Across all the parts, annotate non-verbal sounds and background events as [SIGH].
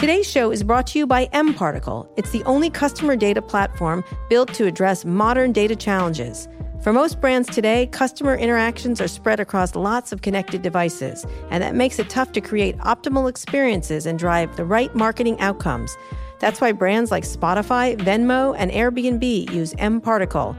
Today's show is brought to you by mParticle. It's the only customer data platform built to address modern data challenges. For most brands today, customer interactions are spread across lots of connected devices, and that makes it tough to create optimal experiences and drive the right marketing outcomes. That's why brands like Spotify, Venmo, and Airbnb use mParticle.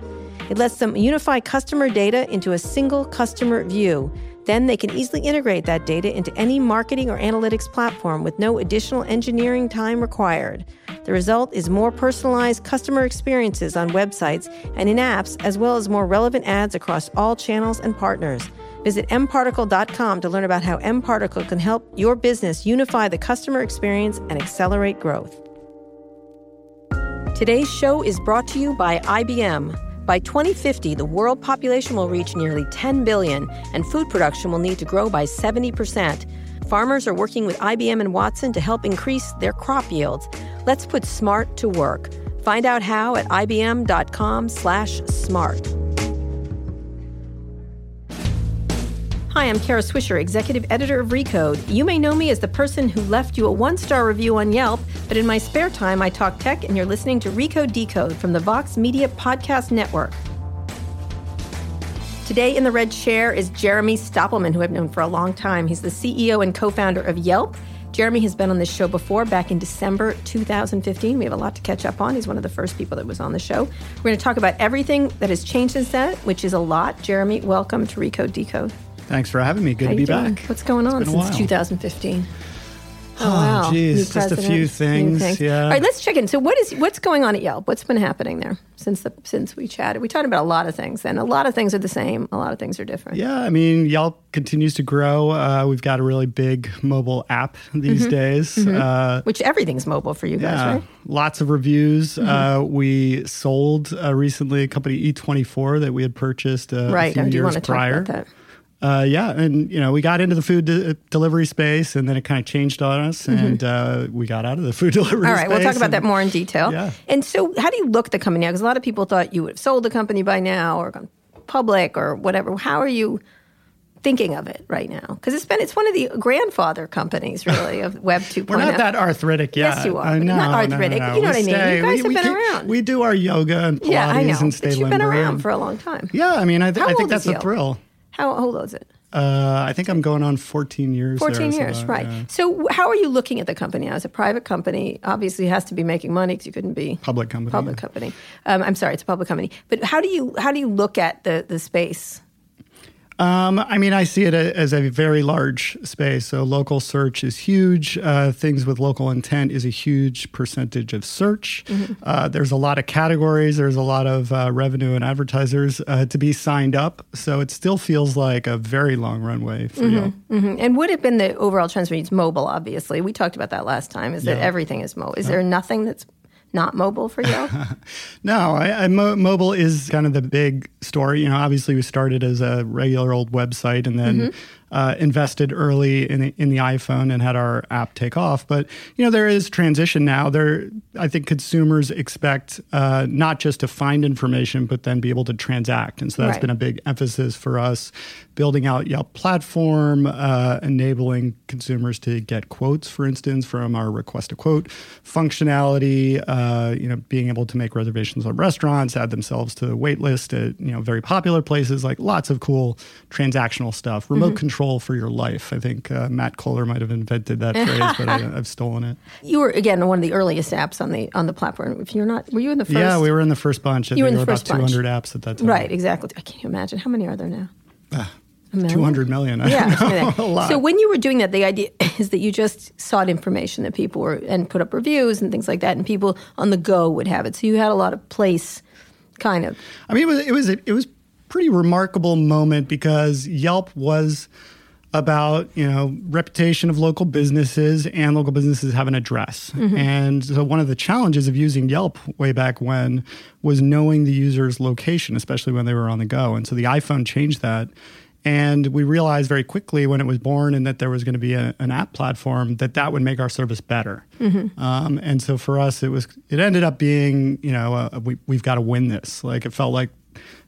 It lets them unify customer data into a single customer view. Then they can easily integrate that data into any marketing or analytics platform with no additional engineering time required. The result is more personalized customer experiences on websites and in apps, as well as more relevant ads across all channels and partners. Visit mparticle.com to learn about how mparticle can help your business unify the customer experience and accelerate growth. Today's show is brought to you by IBM. By 2050, the world population will reach nearly 10 billion, and food production will need to grow by 70%. Farmers are working with IBM and Watson to help increase their crop yields. Let's put smart to work. Find out how at ibm.com/smart. Hi, I'm Kara Swisher, executive editor of Recode. You may know me as the person who left you a one-star review on Yelp, but in my spare time I talk tech and you're listening to Recode Decode from the Vox Media Podcast Network. Today in the red chair is Jeremy Stoppelman, who I've known for a long time. He's the CEO and co-founder of Yelp. Jeremy has been on this show before back in December 2015. We have a lot to catch up on. He's one of the first people that was on the show. We're going to talk about everything that has changed since then, which is a lot. Jeremy, welcome to Recode Decode. Thanks for having me. Good How to be doing? back. What's going on a since 2015? Oh, wow. geez, New just a few new things, yeah. All right, let's check in. So, what is what's going on at Yelp? What's been happening there since the since we chatted? We talked about a lot of things, and a lot of things are the same. A lot of things are different. Yeah, I mean, Yelp continues to grow. Uh, we've got a really big mobile app these days. Uh, Which everything's mobile for you guys, yeah, right? lots of reviews. Uh, we sold uh, recently a company Eat24 that we had purchased uh, Right. a few do years want to prior. Talk about that. Uh, yeah, and you know, we got into the food de- delivery space, and then it kind of changed on us, and uh, we got out of the [LAUGHS] food delivery. Mm-hmm. All right, we'll talk about and- that more in detail. Yeah. And so, how do you look at the company now? Because a lot of people thought you would have sold the company by now or gone public or whatever. How are you thinking of it right now? Because it's been it's one of the grandfather companies, [LAUGHS] really, of Web 2.0. We're not that arthritic yet. Yes, you are. I know, Not no, no, arthritic. no. You know We what I mean. You guys have we been do- around. We do our yoga and Pilates yeah, I know. and stay But you've been around and- for a long time. Yeah, I mean, I, th- I think that's a thrill. How old is it? Uh, I think I'm going on 14 years. there, 14 so years, that, right. yeah. So, how are you looking at the company now? As a private company, obviously it has to be making money because you couldn't be Public company. Public company. Um, I'm sorry, it's a public company. But how do you how do you look at the the space? Um, I mean, I see it as a very large space. So local search is huge. Uh, things with local intent is a huge percentage of search. Mm-hmm. Uh, there's a lot of categories. There's a lot of uh, revenue and advertisers uh, to be signed up. So it still feels like a very long runway for Yelp. Mhm. And what have been the overall trends for you? It's mobile, obviously. We talked about that last time. Is that everything is mobile? Is there nothing that's not mobile for you? [LAUGHS] No, I, I, mo- mobile is kind of the big story. You know, obviously we started as a regular old website and then Mm-hmm. uh, invested early in the, in the iPhone and had our app take off. But you know, there is transition now. There, I think consumers expect uh, not just to find information, but then be able to transact. And so that's Right. been a big emphasis for us, building out Yelp platform, uh, enabling consumers to get quotes, for instance, from our request a quote functionality. Uh, you know, being able to make reservations on restaurants, add themselves to the wait list at you know very popular places, like lots of cool transactional stuff. Remote control for your life. I think uh, Matt Cohler might have invented that [LAUGHS] phrase, but I, I've stolen it. you were again one of the earliest apps on the on the platform. If you're not, were you in the first? Yeah, we were in the first bunch. I You were in there the were first about bunch. 200 apps at that time. right. Exactly. I can't imagine how many are there now. A million? 200 million. Yeah. know, something like [LAUGHS] a lot. So when you were doing that, the idea [LAUGHS] is that you just sought information that people were and put up reviews and things like that, and people on the go would have it. So you had a lot of place, kind of. I mean, it was it was it was pretty remarkable moment because Yelp was about you know reputation of local businesses and local businesses have an address mm-hmm. and so one of the challenges of using yelp way back when was knowing the user's location especially when they were on the go and so the iphone changed that and we realized very quickly when it was born and that there was going to be a, an app platform that that would make our service better um, and so for us it was it ended up being you know uh, we, we've got to win this like it felt like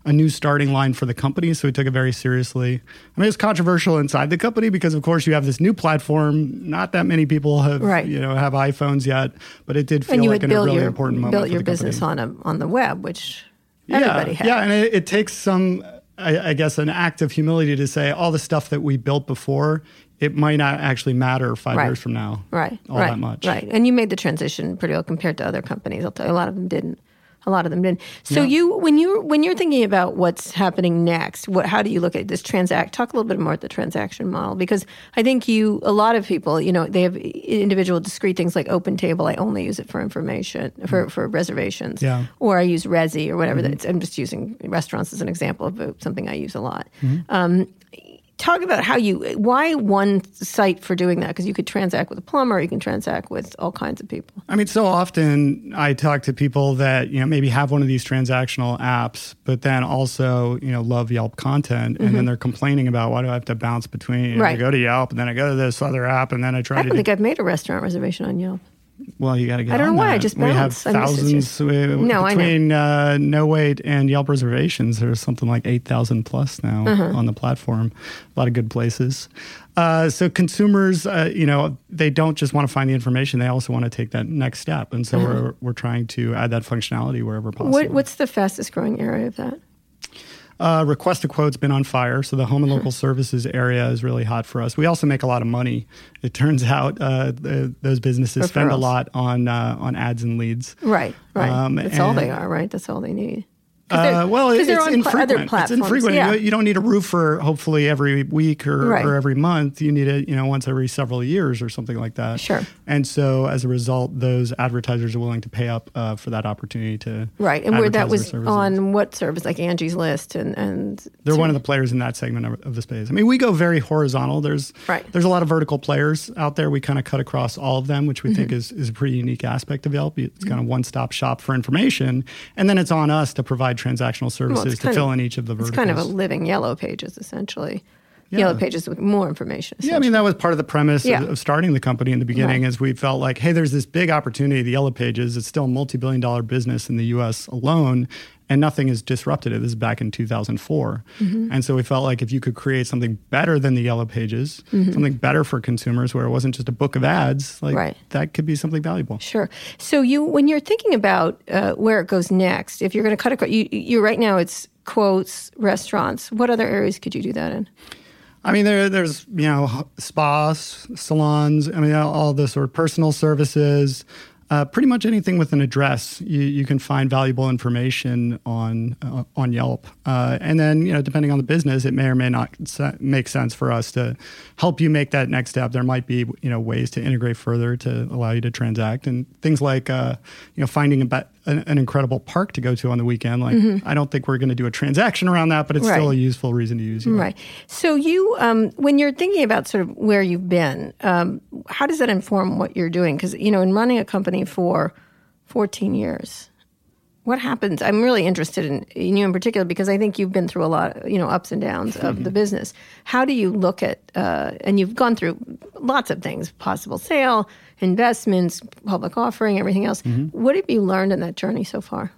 a new starting line for the company. So we took it very seriously. I mean, it's controversial inside the company because, of course, you have this new platform. Not that many people have, Right. you know, have iPhones yet, but it did feel and you like a really your important moment. built for your the business company. on a on the web, which everybody yeah, had. Yeah, and it, it takes some, I, I guess, an act of humility to say all the stuff that we built before, it might not actually matter five Right. years from now. Right. All right, that much. Right. And you made the transition pretty well compared to other companies. I'll tell you, a lot of them didn't. A lot of them didn't. So you, when you when you're thinking about what's happening next, what how do you look at this transact? Talk a little bit more at the transaction model because I think you a lot of people, you know, they have individual discrete things like OpenTable. I only use it for information for for reservations. Mm. Yeah. Or I use Resy or whatever. Mm-hmm. That's, I'm just using restaurants as an example of uh, something I use a lot. Mm-hmm. Um, talk about how you why one site for doing that because you could transact with a plumber you can transact with all kinds of people I mean, so often I talk to people that you know maybe have one of these transactional apps, but then also you know love Yelp content, and then mm-hmm. they're complaining about why do I have to bounce between? you know, I go to Yelp, and then I go to this other app, and then I try i to. don't do, think i've made a restaurant reservation on yelp well, you got to get. I don't on know why, I that. just we have bounce. Used to thousands we- No, I between uh, Nowait and Yelp reservations. There's something like eight thousand plus now Uh-huh. on the platform. A lot of good places. Uh, so consumers, uh, you know, they don't just want to find the information; they also want to take that next step. And so we're we're trying to add that functionality wherever possible. Uh-huh. what, what's the fastest growing area of that Uh, request a quote's been on fire, so the home and local services area is really hot for us. We also make a lot of money. It turns [LAUGHS] out uh, the, those businesses spend a lot on uh, on ads and leads. right right Um, that's all they are right that's all they need Uh, well, it's pla- infrequent. other platforms It's infrequent. yeah. You, you don't need a roofer, hopefully, every week or, Right. or every month. You need it, you know, once every several years or something like that. Sure. And so, as a result, those advertisers are willing to pay up uh, for that opportunity to right and where that was on what service like angie's list and and They're one of the players in that segment of, of the space. I mean, we go very horizontal. There's Right. there's a lot of vertical players out there. We kind of cut across all of them, which we think Mm-hmm. is, is a pretty unique aspect of Yelp. It's kind of one stop shop for information, and then it's on us to provide transactional services it's to fill of- in each of the it's kind of a living yellow pages essentially Yeah. yellow pages with more information Yeah, I mean that was part of the premise Yeah. of, of starting the company in the beginning. Right. Is we felt like, hey, there's this big opportunity. The Yellow Pages, it's still a multi-billion-dollar business in the U.S. alone, and nothing has disrupted it. This is back in 2004, Mm-hmm. and so we felt like if you could create something better than the Yellow Pages, something better for consumers, where it wasn't just a book of ads, like Right. that could be something valuable. Sure. So you, when you're thinking about uh, where it goes next, if you're going to cut across, you, you right now it's quotes, restaurants. What other areas could you do that in? I mean, there, there's you know spas, salons. I mean, all, all the sort of personal services. Uh, pretty much anything with an address, you, you can find valuable information on uh, on Yelp. Uh, and then, you know, depending on the business, it may or may not se- make sense for us to help you make that next step. There might be you know ways to integrate further to allow you to transact and things like uh, you know finding a an, an incredible park to go to on the weekend. Like, I don't think we're going to do a transaction around that, but it's still Mm-hmm. A useful reason to use. Yelp. Right. So you, um, when you're thinking about sort of where you've been, um, how does that inform what you're doing? Because you know, in running a company for 14 years, what happens? I'm really interested in, in you in particular because I think you've been through a lot, you know, ups and downs of the [LAUGHS] business. How do you look at, uh, and you've gone through lots of things: possible sale, investments, public offering, everything else. What have you learned in that journey so far?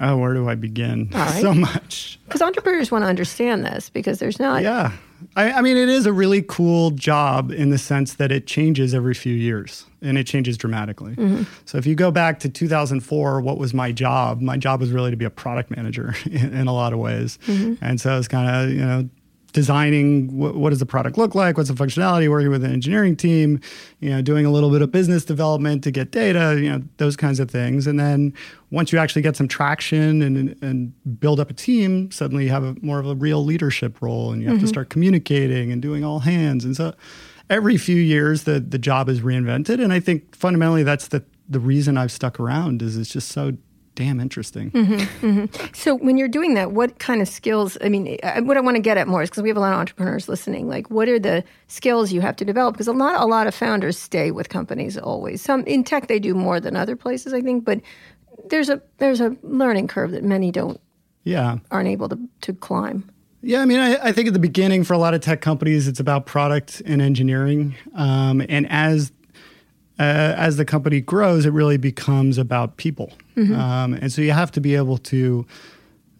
Oh, where do I begin? [LAUGHS] Right. So much. Because entrepreneurs want to understand this because there's not. Yeah. I, I mean, it is a really cool job in the sense that it changes every few years and it changes dramatically. Mm-hmm. So if you go back to 2004, what was my job? My job was really to be a product manager [LAUGHS] in, in a lot of ways. Mm-hmm. And so it's kind of, you know, designing what, what does the product look like? What's the functionality? Working with an engineering team you know doing a little bit of business development to get data you know those kinds of things. And then once you actually get some traction and and build up a team suddenly you have a more of a real leadership role and you have to mm-hmm. start communicating and doing all hands. And so every few years the the job is reinvented. And i think fundamentally that's the the reason i've stuck around is it's just so damn interesting So when you're doing that, what kind of skills? I mean, what I want to get at more is because we have a lot of entrepreneurs listening. Like, what are the skills you have to develop? Because a lot, a lot of founders stay with companies always. Some in tech they do more than other places, I think. But there's a there's a learning curve that many don't yeah aren't able to to climb. Yeah, I mean, I, I think at the beginning for a lot of tech companies, it's about product and engineering, um, and as uh, as the company grows, it really becomes about people, um, and so you have to be able to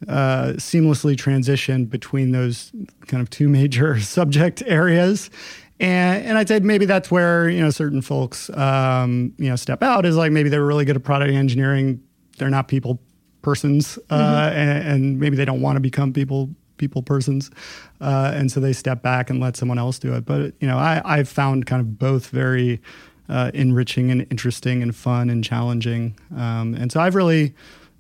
uh, seamlessly transition between those kind of two major [LAUGHS] subject areas. And, and I'd say maybe that's where you know certain folks um, you know step out is like maybe they're really good at product engineering. They're not people persons, uh, mm-hmm. and, and, maybe they don't want to become people people persons, uh, and so they step back and let someone else do it. But you know, I, I've found kind of both very uh, enriching and interesting and fun and challenging, um, and so I've really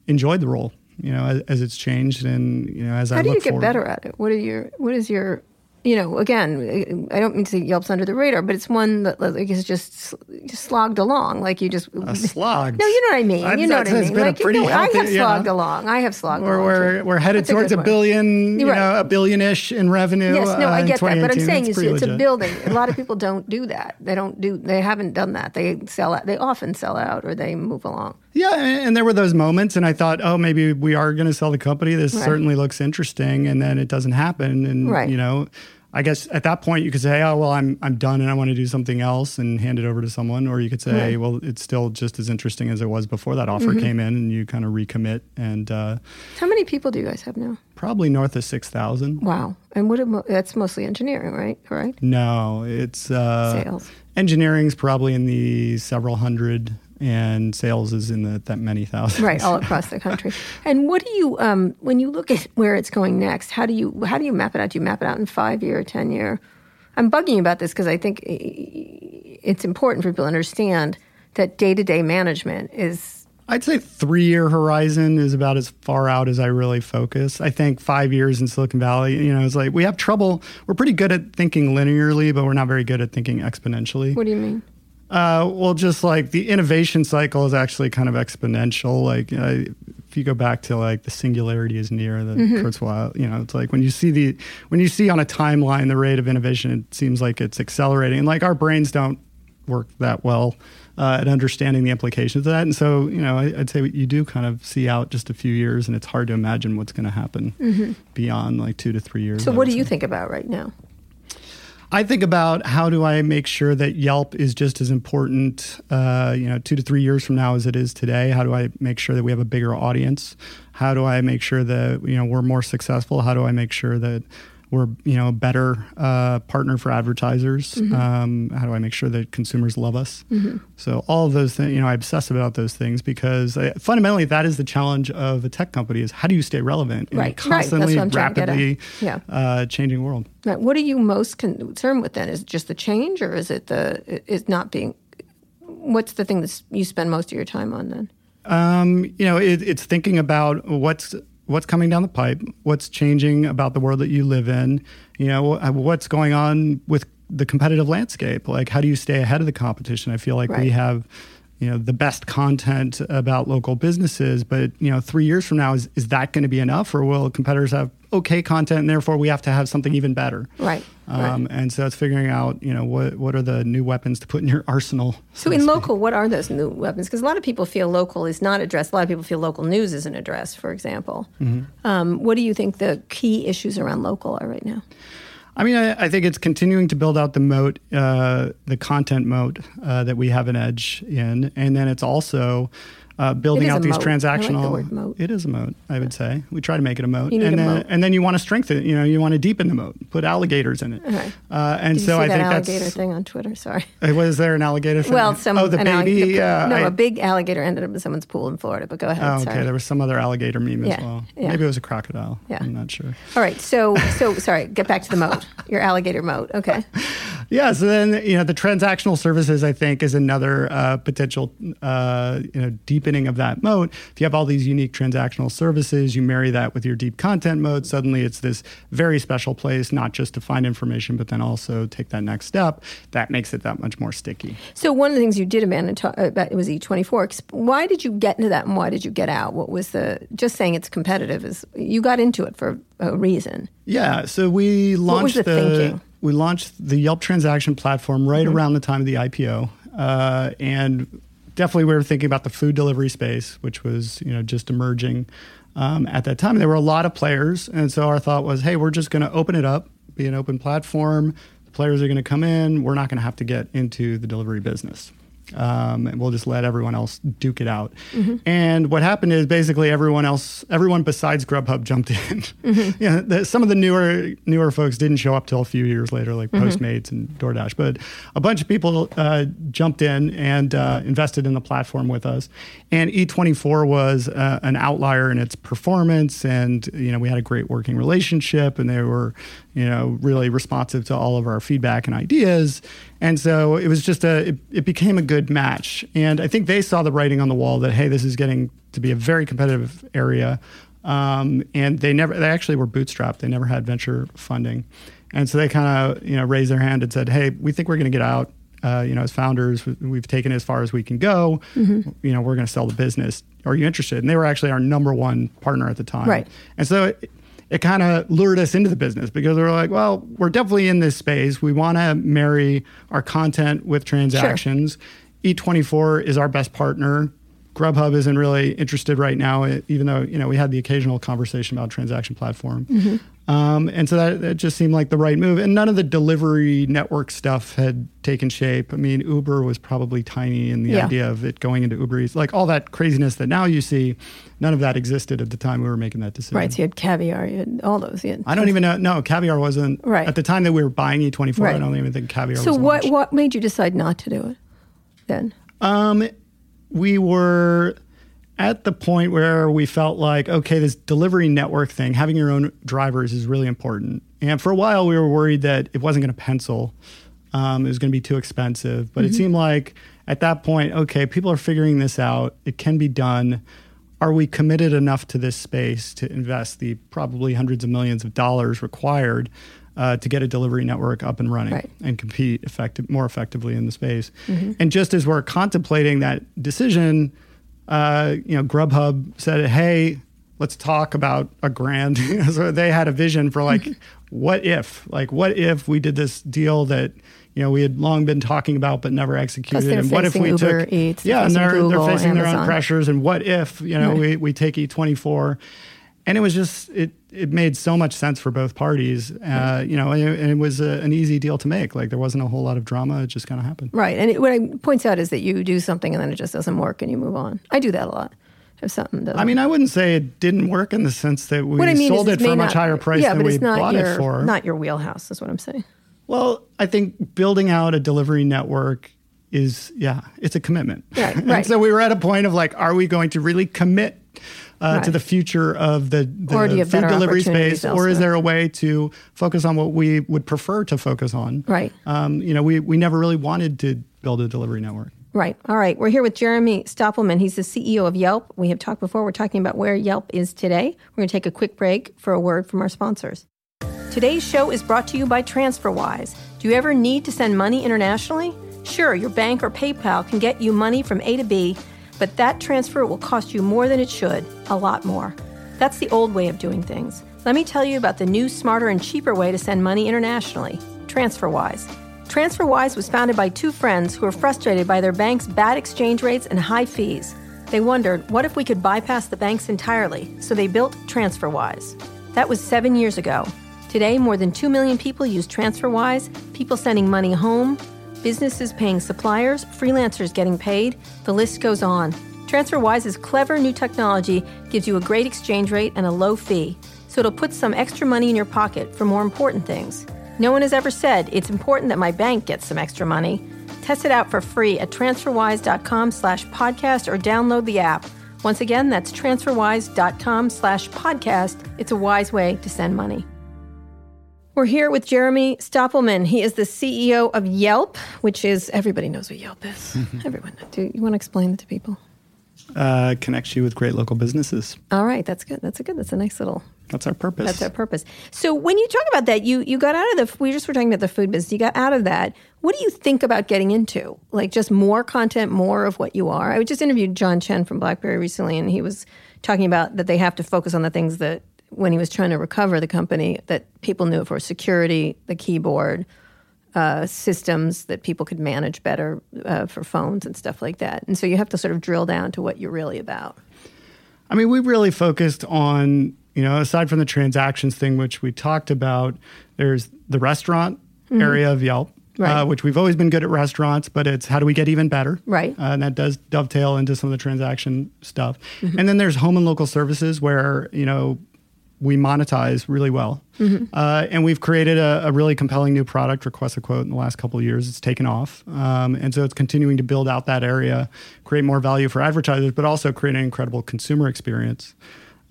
enjoyed the role. You know, as, as it's changed, and you know, as how I do you get forward. better at it? What are your what is your you know, again, I don't mean to say Yelp's under the radar, but it's one that like is just, just slogged along. Like you just a slog. No, you know what I mean. you know what I mean. Like, you know, healthy, I have slogged know, along. I have slogged we're, along. We're, we're headed That's towards a, a billion, you right. know, a billion-ish in revenue. Yes, no, uh, I get that, but I'm saying it's, it's, a building. A lot of [LAUGHS] people don't do that. They don't do. They haven't done that. They sell out. They often sell out or they move along. Yeah, and there were those moments, and I thought, oh, maybe we are going to sell the company. This right. certainly looks interesting, and then it doesn't happen, and right. you know I guess at that point you could say, "Oh, well, I'm I'm done and I want to do something else and hand it over to someone," or you could say, "Well, it's still just as interesting as it was before that offer mm-hmm. came in," and you kind of recommit. And uh, how many people do you guys have now? Probably north of six thousand. Wow, and what? Mo- that's mostly engineering, right? Correct. No, it's uh, sales. Engineering's probably in the several hundred and sales is in the that many thousands. Right, all across the country. [LAUGHS] And what do you, um, when you look at where it's going next, how do you how do you map it out? Do you map it out in five year, ten year? I'm bugging you about this because I think it's important for people to understand that day to day management is. I'd say three year horizon is about as far out as I really focus. I think five years in Silicon Valley, you know, it's like we have trouble. We're pretty good at thinking linearly, but we're not very good at thinking exponentially. What do you mean? Uh, well, just like the innovation cycle is actually kind of exponential. Like uh, if you go back to like the singularity is near, the mm-hmm. Kurzweil, you know, it's like when you see the when you see on a timeline the rate of innovation, it seems like it's accelerating. And like our brains don't work that well uh, at understanding the implications of that. And so, you know, I, would say you do kind of see out just a few years, and it's hard to imagine what's going to happen mm-hmm. beyond like two to three years. So, what do you think about right now? I think about how do I make sure that Yelp is just as important, uh, you know, two to three years from now as it is today. How do I make sure that we have a bigger audience? How do I make sure that you know we're more successful? How do I make sure that we're you know a better uh, partner for advertisers. Mm-hmm. Um, how do I make sure that consumers love us? Mm-hmm. So all of those things, you know, I obsess about those things because I, fundamentally that is the challenge of a tech company: is how do you stay relevant in right. a constantly, right. rapidly yeah. uh, changing world? Right. What are you most concerned with then? Is it just the change, or is it the is not being? What's the thing that you spend most of your time on then? Um, you know, it, it's thinking about what's what's coming down the pipe, what's changing about the world that you live in, you know, uh, what's going on with the competitive landscape. Like, how do you stay ahead of the competition? I feel like right. we have, you know, the best content about local businesses, but you know, three years from now, is is that going to be enough, or will competitors have okay content, and therefore we have to have something even better. Right. Um, right. And so it's figuring out, you know, what what are the new weapons to put in your arsenal. So, so in local, what are those new weapons? Because a lot of people feel local is not addressed. A lot of people feel local news isn't addressed. For example, mm-hmm. um, what do you think the key issues around local are right now? I mean, I, I, think it's continuing to build out the moat, uh, the content moat uh, that we have an edge in, and then it's also uh, building out these transactional. Like moat. It is a moat, I would say. We try to make it a moat, and then moat. and then you want to strengthen it. You know, you want to deepen the moat, put alligators in it. Okay. Uh, and Did so I think alligator that's thing on Twitter. Sorry. [LAUGHS] Was there an alligator thing? Well, some oh the baby. Allig- no, I, a big alligator ended up in someone's pool in Florida. But go ahead. Oh, okay. Sorry. There was some other alligator meme yeah. as well. Yeah. Maybe it was a crocodile. Yeah. I'm not sure. All right. So so sorry. Get back to the moat. [LAUGHS] Your alligator moat. Okay. [LAUGHS] yeah. So then you know the transactional services I think is another uh, potential uh, you know deepening of that moat. If you have all these unique transactional services, you marry that with your deep content mode, suddenly it's this very special place, not just to find information, but then also take that next step. That makes it that much more sticky. So one of the things you did about it was Eat24. Why did you get into that and why did you get out? What was the, just saying it's competitive is, you got into it for a reason. Yeah, so we launched the, the we launched the Yelp transaction platform right mm-hmm. around the time of the IPO. Uh, and definitely we were thinking about the food delivery space, which was you know just emerging um, at that time. There were a lot of players, and so our thought was, hey, we're just going to open it up, be an open platform. The players are going to come in. We're not going to have to get into the delivery business. Um, and we'll just let everyone else duke it out. And what happened is basically everyone else, everyone besides Grubhub jumped [LAUGHS] in. yeah, the, some of the newer newer folks didn't show up till a few years later, like Postmates and DoorDash. But a bunch of people uh, jumped in and uh, invested in the platform with us. And Eat24 was uh, an outlier in its performance, and you know we had a great working relationship, and they were you know really responsive to all of our feedback and ideas. And so it was just a, it, it became a good match. And I think they saw the writing on the wall that, hey, this is getting to be a very competitive area. Um, and they never, they actually were bootstrapped. They never had venture funding. And so they kind of, you know, raised their hand and said, hey, we think we're going to get out. Uh, you know, as founders, we've taken as far as we can go. You know, we're going to sell the business. Are you interested? And they were actually our number one partner at the time. Right. And so it, it kind of lured us into the business because we were like, well, we're definitely in this space. We want to marry our content with transactions. Eat24 is our best partner. Grubhub isn't really interested right now, eh, even though you know we had the occasional conversation about transaction platform. Um, and so that, that just seemed like the right move. And none of the delivery network stuff had taken shape. I mean, Uber was probably tiny in the Yeah. idea of it going into Uber Eats, like all that craziness that now you see. None of that existed at the time we were making that decision. Right. So you had caviar, you had all those. Had I don't even know. No, caviar wasn't. Right. At the time that we were buying Eat24, I don't even think caviar So was what launched. what made you decide not to do it then? Um, we were at the point where we felt like, okay, this delivery network thing, having your own drivers is really important. And for a while, we were worried that it wasn't going to pencil. Um, it was going to be too expensive. But it seemed like at that point, okay, people are figuring this out. It can be done. Are we committed enough to this space to invest the probably hundreds of millions of dollars required uh, to get a delivery network up and running Right. and compete effective, more effectively in the space? And just as we're contemplating that decision, uh, you know, Grubhub said, "Hey, let's talk about a grand." [LAUGHS] so they had a vision for like, [LAUGHS] what if, like, what if we did this deal that you know we had long been talking about but never executed, and what if we Uber took, Eats, yeah, and they're Google, they're facing their own pressures, and what if you know Right. we we take Eat24, and it was just it it made so much sense for both parties, uh, you know, and it, and it was a, an easy deal to make. Like there wasn't a whole lot of drama; it just kind of happened. Right. And it, what I points out is that you do something and then it just doesn't work and you move on. I do that a lot. If something doesn't. I mean, I wouldn't say it didn't work in the sense that we I mean sold it for a much not- higher price yeah, than but we bought your, it for. Not your wheelhouse, is what I'm saying. well, I think building out a delivery network is, yeah, it's a commitment. Right, [LAUGHS] right. so we were at a point of like, are we going to really commit uh, Right. to the future of the, the Or do you have food delivery space, or is there a way to focus on what we would prefer to focus on? Right. Um, you know, we we never really wanted to build a delivery network. Right. All right. We're here with Jeremy Stoppelman. He's the CEO of Yelp. We have talked before. We're talking about where Yelp is today. We're going to take a quick break for a word from our sponsors. Today's show is brought to you by TransferWise. Do you ever need to send money internationally? Sure, your bank or PayPal can get you money from A to B, but that transfer will cost you more than it should, a lot more. That's the old way of doing things. Let me tell you about the new, smarter, and cheaper way to send money internationally TransferWise. TransferWise was founded by two friends who were frustrated by their bank's bad exchange rates and high fees. They wondered, what if we could bypass the banks entirely? So they built TransferWise. That was seven years ago. Today, more than 2 million people use TransferWise, people sending money home, businesses paying suppliers, freelancers getting paid. The list goes on. TransferWise's clever new technology gives you a great exchange rate and a low fee, so it'll put some extra money in your pocket for more important things. No one has ever said it's important that my bank gets some extra money. Test it out for free at transferwise.com slash podcast or download the app. Once again, that's transferwise.com slash podcast. It's a wise way to send money. We're here with Jeremy Stoppelman. He is the CEO of Yelp, which is everybody knows what Yelp is. [LAUGHS] Everyone. Do you want to explain it to people? Uh, connects you with great local businesses. All right, that's good. That's a good. That's a nice little. That's our purpose. That's our purpose. So when you talk about that, you you got out of the. We just were talking about the food business. You got out of that. What do you think about getting into? Like just more content, more of what you are. I just interviewed John Chen from BlackBerry recently, and he was talking about that they have to focus on the things that when he was trying to recover the company that people knew it for security, the keyboard, uh, systems that people could manage better uh, for phones and stuff like that. And so you have to sort of drill down to what you're really about. I mean, we really focused on, you know, aside from the transactions thing, which we talked about, there's the restaurant area of Yelp, Right. uh, which we've always been good at restaurants, but it's how do we get even better? Right. Uh, and that does dovetail into some of the transaction stuff. Mm-hmm. And then there's home and local services where, you know, we monetize really well. Mm-hmm. Uh, and we've created a, a really compelling new product, Request a Quote, in the last couple of years. It's taken off. Um, and so it's continuing to build out that area, create more value for advertisers, but also create an incredible consumer experience.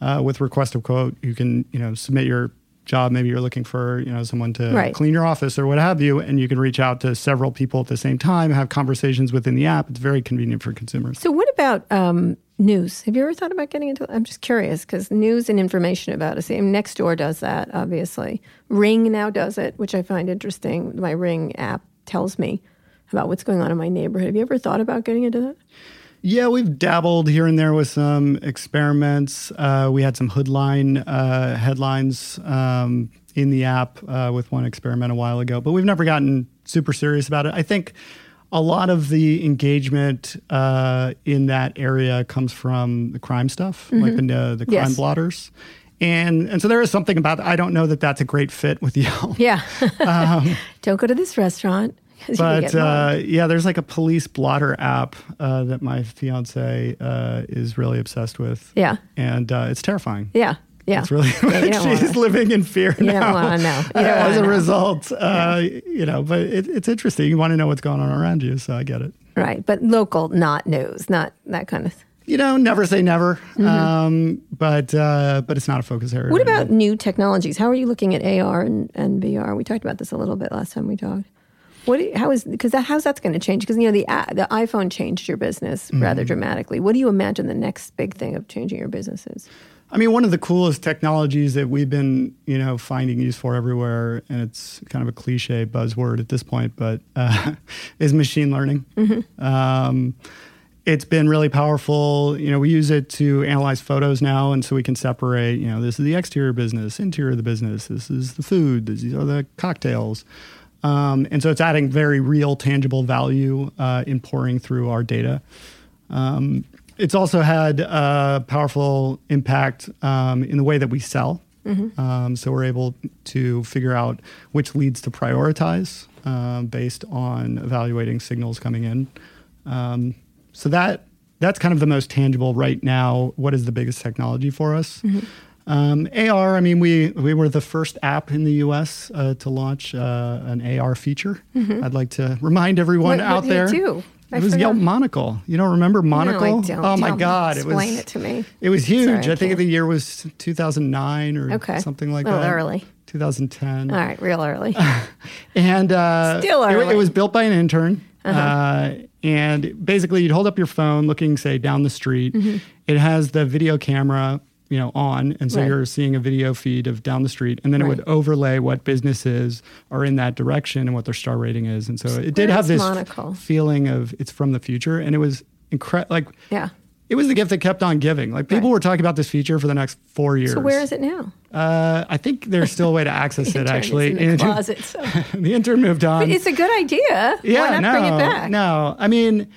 Uh, with Request a Quote, you can, you know, submit your job. Maybe you're looking for, you know, someone to Right. clean your office or what have you, and you can reach out to several people at the same time, have conversations within the app. It's very convenient for consumers. So, what about um, news? Have you ever thought about getting into? I'm just curious because news and information about us. I mean, Nextdoor does that, obviously. Ring now does it, which I find interesting. My Ring app tells me about what's going on in my neighborhood. Have you ever thought about getting into that? Yeah, we've dabbled here and there with some experiments. Uh, we had some hoodline uh, headlines um, in the app uh, with one experiment a while ago, but we've never gotten super serious about it. I think a lot of the engagement uh, in that area comes from the crime stuff, like the, uh, the crime Yes. blotters. And, and so there is something about I don't know that that's a great fit with Yelp. Yeah. [LAUGHS] [LAUGHS] Don't go to this restaurant. [LAUGHS] 'cause you can But uh, yeah, there's like a police blotter app uh, that my fiance uh, is really obsessed with. yeah. and uh, it's terrifying. Yeah. Yeah. It's really Yeah, she's wanna- living in fear You now. don't wanna know. You don't [LAUGHS] as a know. result, uh, you know, but it, it's interesting. You want to know what's going on around you, so I get it. Right. But local, not news, not that kind of You know, never say never, um, but uh, but it's not a focus area. Mm-hmm. What about new technologies? How are you looking at AR and, and VR? We talked about this a little bit last time we talked. What? do you- How is because that, how's that's going to change? Because you know the the iPhone changed your business Mm-hmm. rather dramatically. What do you imagine the next big thing of changing your business is? I mean, one of the coolest technologies that we've been, you know, finding use for everywhere, and it's kind of a cliche buzzword at this point, but uh, [LAUGHS] is machine learning. Um, it's been really powerful. You know, we use it to analyze photos now, and so we can separate. You know, this is the exterior business, interior of the business. This is the food. These are the cocktails. Um, and so it's adding very real, tangible value uh, in pouring through our data. Um, it's also had a powerful impact um, in the way that we sell. Um, so we're able to figure out which leads to prioritize um, based on evaluating signals coming in. Um, so that that's kind of the most tangible right now. What is the biggest technology for us? Um, AR. I mean, we we were the first app in the U.S. Uh, to launch uh, an AR feature. I'd like to remind everyone What- what out it there. do? I It was forgot. Yelp Monocle. You don't remember Monocle? No, I don't. Oh my Tell me. God! It was Explain it to me. It was huge. Sorry, I I think the year was 2009 or Okay. something like that. early. 2010. All right, real early. [LAUGHS] And uh, Still it- early. It, was built by an intern. uh and basically, you'd hold up your phone, looking, say, down the street. It has the video camera, you know, on, and so. Right. you're seeing a video feed of down the street, and then it would overlay what businesses are in that direction and what their star rating is. And so it did have is this Monocle? feeling of it's from the future, and it was incredible. Like yeah. it was the gift that kept on giving. Like people Right. were talking about this feature for the next four years. So where is it now? Uh, I think there's still a way to access [LAUGHS] it. Actually, in the Intern- closet. So. [LAUGHS] the intern moved on. But it's a good idea. yeah, Why not no, bring it back? no. I mean,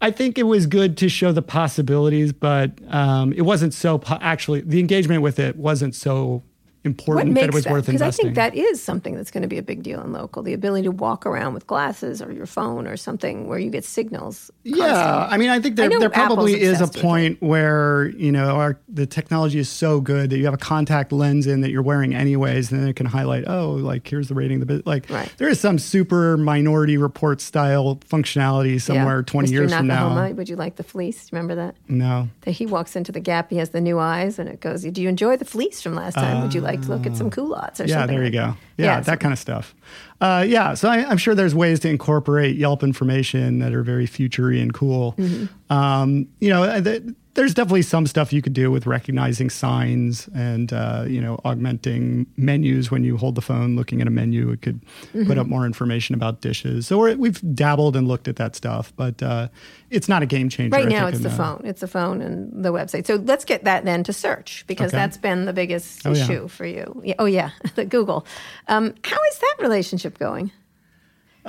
I think it was good to show the possibilities, but um, it wasn't so. Po- actually, the engagement with it wasn't so important makes that it was that? worth Because I think that is something that's going to be a big deal in local. The ability to walk around with glasses or your phone or something where you get signals. Yeah. I mean, I think there, I there probably is a point where you know our the technology is so good that you have a contact lens in that you're wearing anyways, and then it can highlight, oh, like here's the rating the bit. Like Right. there is some super minority report style functionality somewhere Yeah. 20 Mr. years from now. Would you like the fleece? Remember that? No, That he walks into the Gap, he has the new eyes, and it goes, "Do you enjoy the fleece from last time? Would you like to look at some culottes or yeah, something?" there you go. Yeah, so- that kind of stuff. Uh, yeah, so I, I'm sure there's ways to incorporate Yelp information that are very futury and cool. Mm-hmm. Um, you know, uh, th- there's definitely some stuff you could do with recognizing signs and uh, you know augmenting menus when you hold the phone looking at a menu. It could put up Mm-hmm. more information about dishes. So we're, we've dabbled and looked at that stuff, but uh, it's not a game changer. Right now, it's the phone. It's the phone and the website. So let's get that then to search because Okay. that's been the biggest Oh, yeah. issue for you. Yeah, oh yeah, the [LAUGHS] Google. Um, how is that relationship going?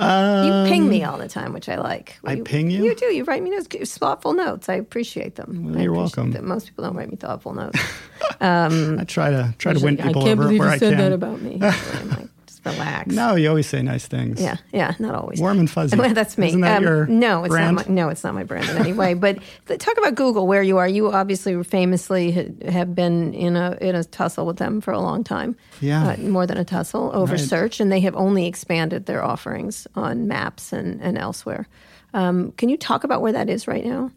You ping me all the time, which I like. Um, I ping you? You do. You write me notes, thoughtful notes. I appreciate them. Well, you're welcome. them. Most people don't write me thoughtful [LAUGHS] notes. I try to try to win people I can't over believe where you I said can. that about me. [LAUGHS] I'm like, just relax. No, you always say nice things. Yeah, yeah, not always. Warm and fuzzy. [LAUGHS] Well, that's me. Isn't that Um, your no, it's brand? not. My, no, it's not my brand in any way. But [LAUGHS] talk about Google, where you are. You obviously famously have been in a in a tussle with them for a long time. Yeah. uh, more than a tussle over Right. search, and they have only expanded their offerings on Maps and and elsewhere. Um, can you talk about where that is right now?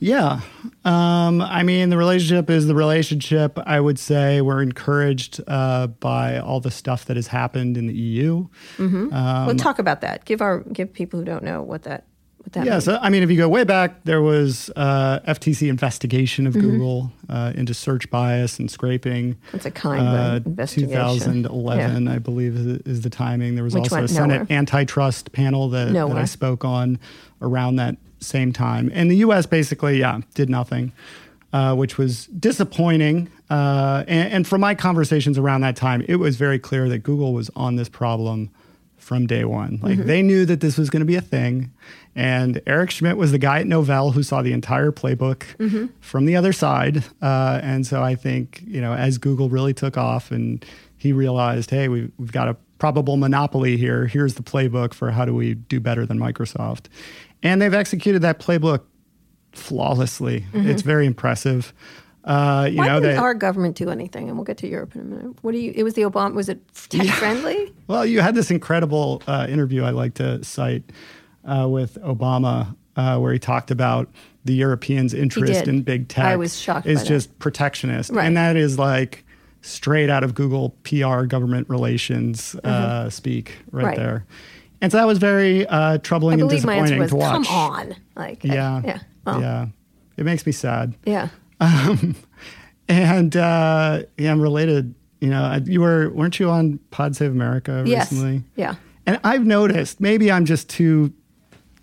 Yeah. Um, I mean, the relationship is the relationship. I would say we're encouraged uh, by all the stuff that has happened in the EU. Um, well, talk about that. Give our give people who don't know what that what that Yeah, means. so I mean, if you go way back, there was uh, FTC investigation Mm-hmm. of Google uh, into search bias and scraping. It's a kind of Uh, investigation. 2011, I believe, is, is the timing. There was Which also a Senate nowhere. antitrust panel that, that I spoke on around that same time. And the U.S. basically, yeah, did nothing, uh, which was disappointing. Uh, and, and from my conversations around that time, it was very clear that Google was on this problem from day one. Like Mm-hmm. they knew that this was going to be a thing. And Eric Schmidt was the guy at Novell who saw the entire playbook Mm-hmm. from the other side. Uh, and so I think, you know, as Google really took off and he realized, hey, we've, we've got a probable monopoly here. Here's the playbook for how do we do better than Microsoft. And they've executed that playbook flawlessly. It's very impressive. Uh, you Mm-hmm. Why know, didn't they, our government do anything? And we'll get to Europe in a minute. What do you? It was the Obama. Was it tech friendly? [LAUGHS] Well, you had this incredible uh, interview I like to cite uh, with Obama, uh, where he talked about the Europeans' interest in big tech. I was shocked Is by that. just protectionist, Right. and that is like straight out of Google PR government relations uh, speak right, Mm-hmm. Right. there. And so that was very uh, I troubling and believe my answer disappointing was, to watch. "Come on!" Like, Yeah, yeah, well, yeah. It makes me sad. yeah. [LAUGHS] And uh, yeah, I'm related. You know, I- you were weren't you on Pod Save America Yes. recently? Yeah. And I've noticed, maybe I'm just too,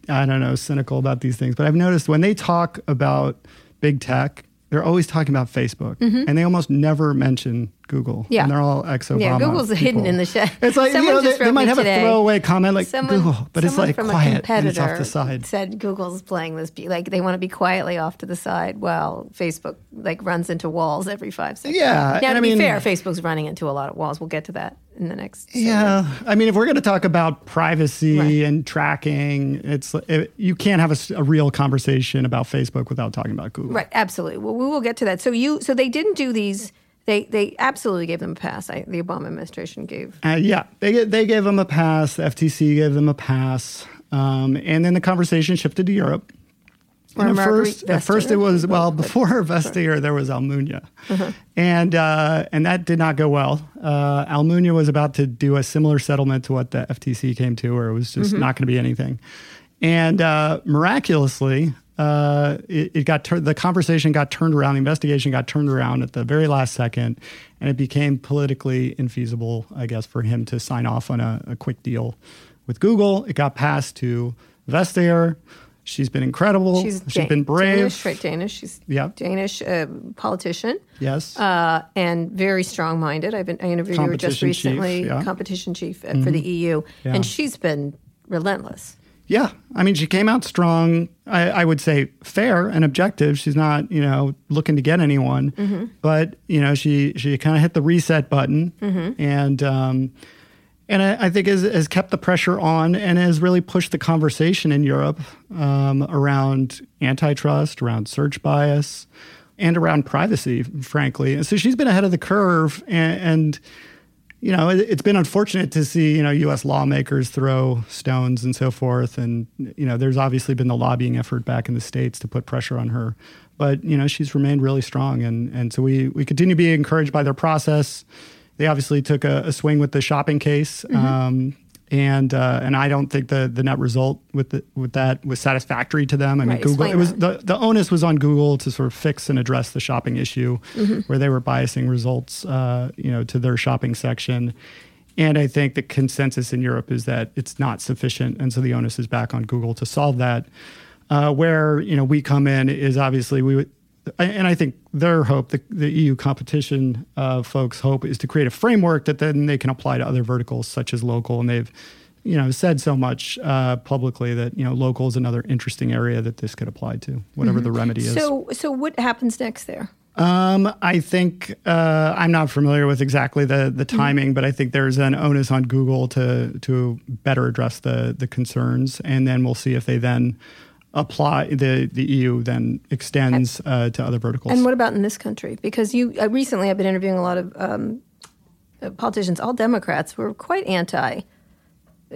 I don't know, cynical about these things, but I've noticed when they talk about big tech, they're always talking about Facebook, and they almost never mention Google. Yeah. and they're all ex Obama. Yeah, Google's hidden in the [LAUGHS] shed. It's like Someone you know, they, they might have today. a throwaway comment like Someone, Google, but it's like a quiet and it's off the side. said Google's playing this be- like they want to be quietly off to the side while Facebook like runs into walls every five seconds. Yeah, Now to I be mean- fair, Facebook's running into a lot of walls. We'll get to that in the next. segment. Yeah, I mean, if we're going to talk about privacy Right. and tracking, it's it, you can't have a real conversation about Facebook without talking about Google. Right, absolutely. Well, we will get to that. So you, so they didn't do these. They they absolutely gave them a pass. I, the Obama administration gave. Uh, yeah, they they gave them a pass. The FTC gave them a pass, um, and then the conversation shifted to Europe. Or And at Margrethe first, at first it was well before Vestager there was Almunia, Uh-huh. and uh, and that did not go well. Uh, Almunia was about to do a similar settlement to what the FTC came to, where it was just Mm-hmm. not going to be anything. And uh, miraculously, uh, it, it got tur- the conversation got turned around, the investigation got turned around at the very last second, and it became politically infeasible, I guess, for him to sign off on a, a quick deal with Google. It got passed to Vestager. She's been incredible. She's, She's Dan- been brave. Danish, straight Danish. She's Yeah. Danish uh, politician. Yes. uh, and very strong-minded. I've been I interviewed her just Competition chief, recently, yeah. Mm-hmm. competition chief uh, for the EU, Yeah. and she's been relentless. Yeah, I mean, she came out strong. I, I would say fair and objective. She's not, you know, looking to get anyone, Mm-hmm. but you know, she she kind of hit the reset button, Mm-hmm. and um, and I, I think has, has kept the pressure on and has really pushed the conversation in Europe um, around antitrust, around search bias, and around privacy. Frankly, and so she's been ahead of the curve, and. and you know, it, it's been unfortunate to see, you know, U.S. lawmakers throw stones and so forth. And, you know, there's obviously been the lobbying effort back in the States to put pressure on her. But, you know, she's remained really strong. And, and so we, we continue to be encouraged by their process. They obviously took a, a swing with the shopping case. Mm-hmm. Um, and uh, and I don't think the, the net result with the, with that was satisfactory to them. I mean, Right, Google it was the, the onus was on Google to sort of fix and address the shopping issue, Mm-hmm. where they were biasing results, uh, you know, to their shopping section. And I think the consensus in Europe is that it's not sufficient, and so the onus is back on Google to solve that. Uh, where you know we come in is obviously we would, and I think their hope, the, the EU competition uh, folks' hope, is to create a framework that then they can apply to other verticals such as local, and they've you know said so much uh, publicly that you know local is another interesting area that this could apply to, whatever the remedy is. So, so what happens next there? Um, I think uh, I'm not familiar with exactly the the timing, mm-hmm. but I think there's an onus on Google to to better address the the concerns, and then we'll see if they then apply the the EU then extends uh, to other verticals. And what about in this country? Because you uh, recently, I've been interviewing a lot of um, uh, politicians, all Democrats, who are quite anti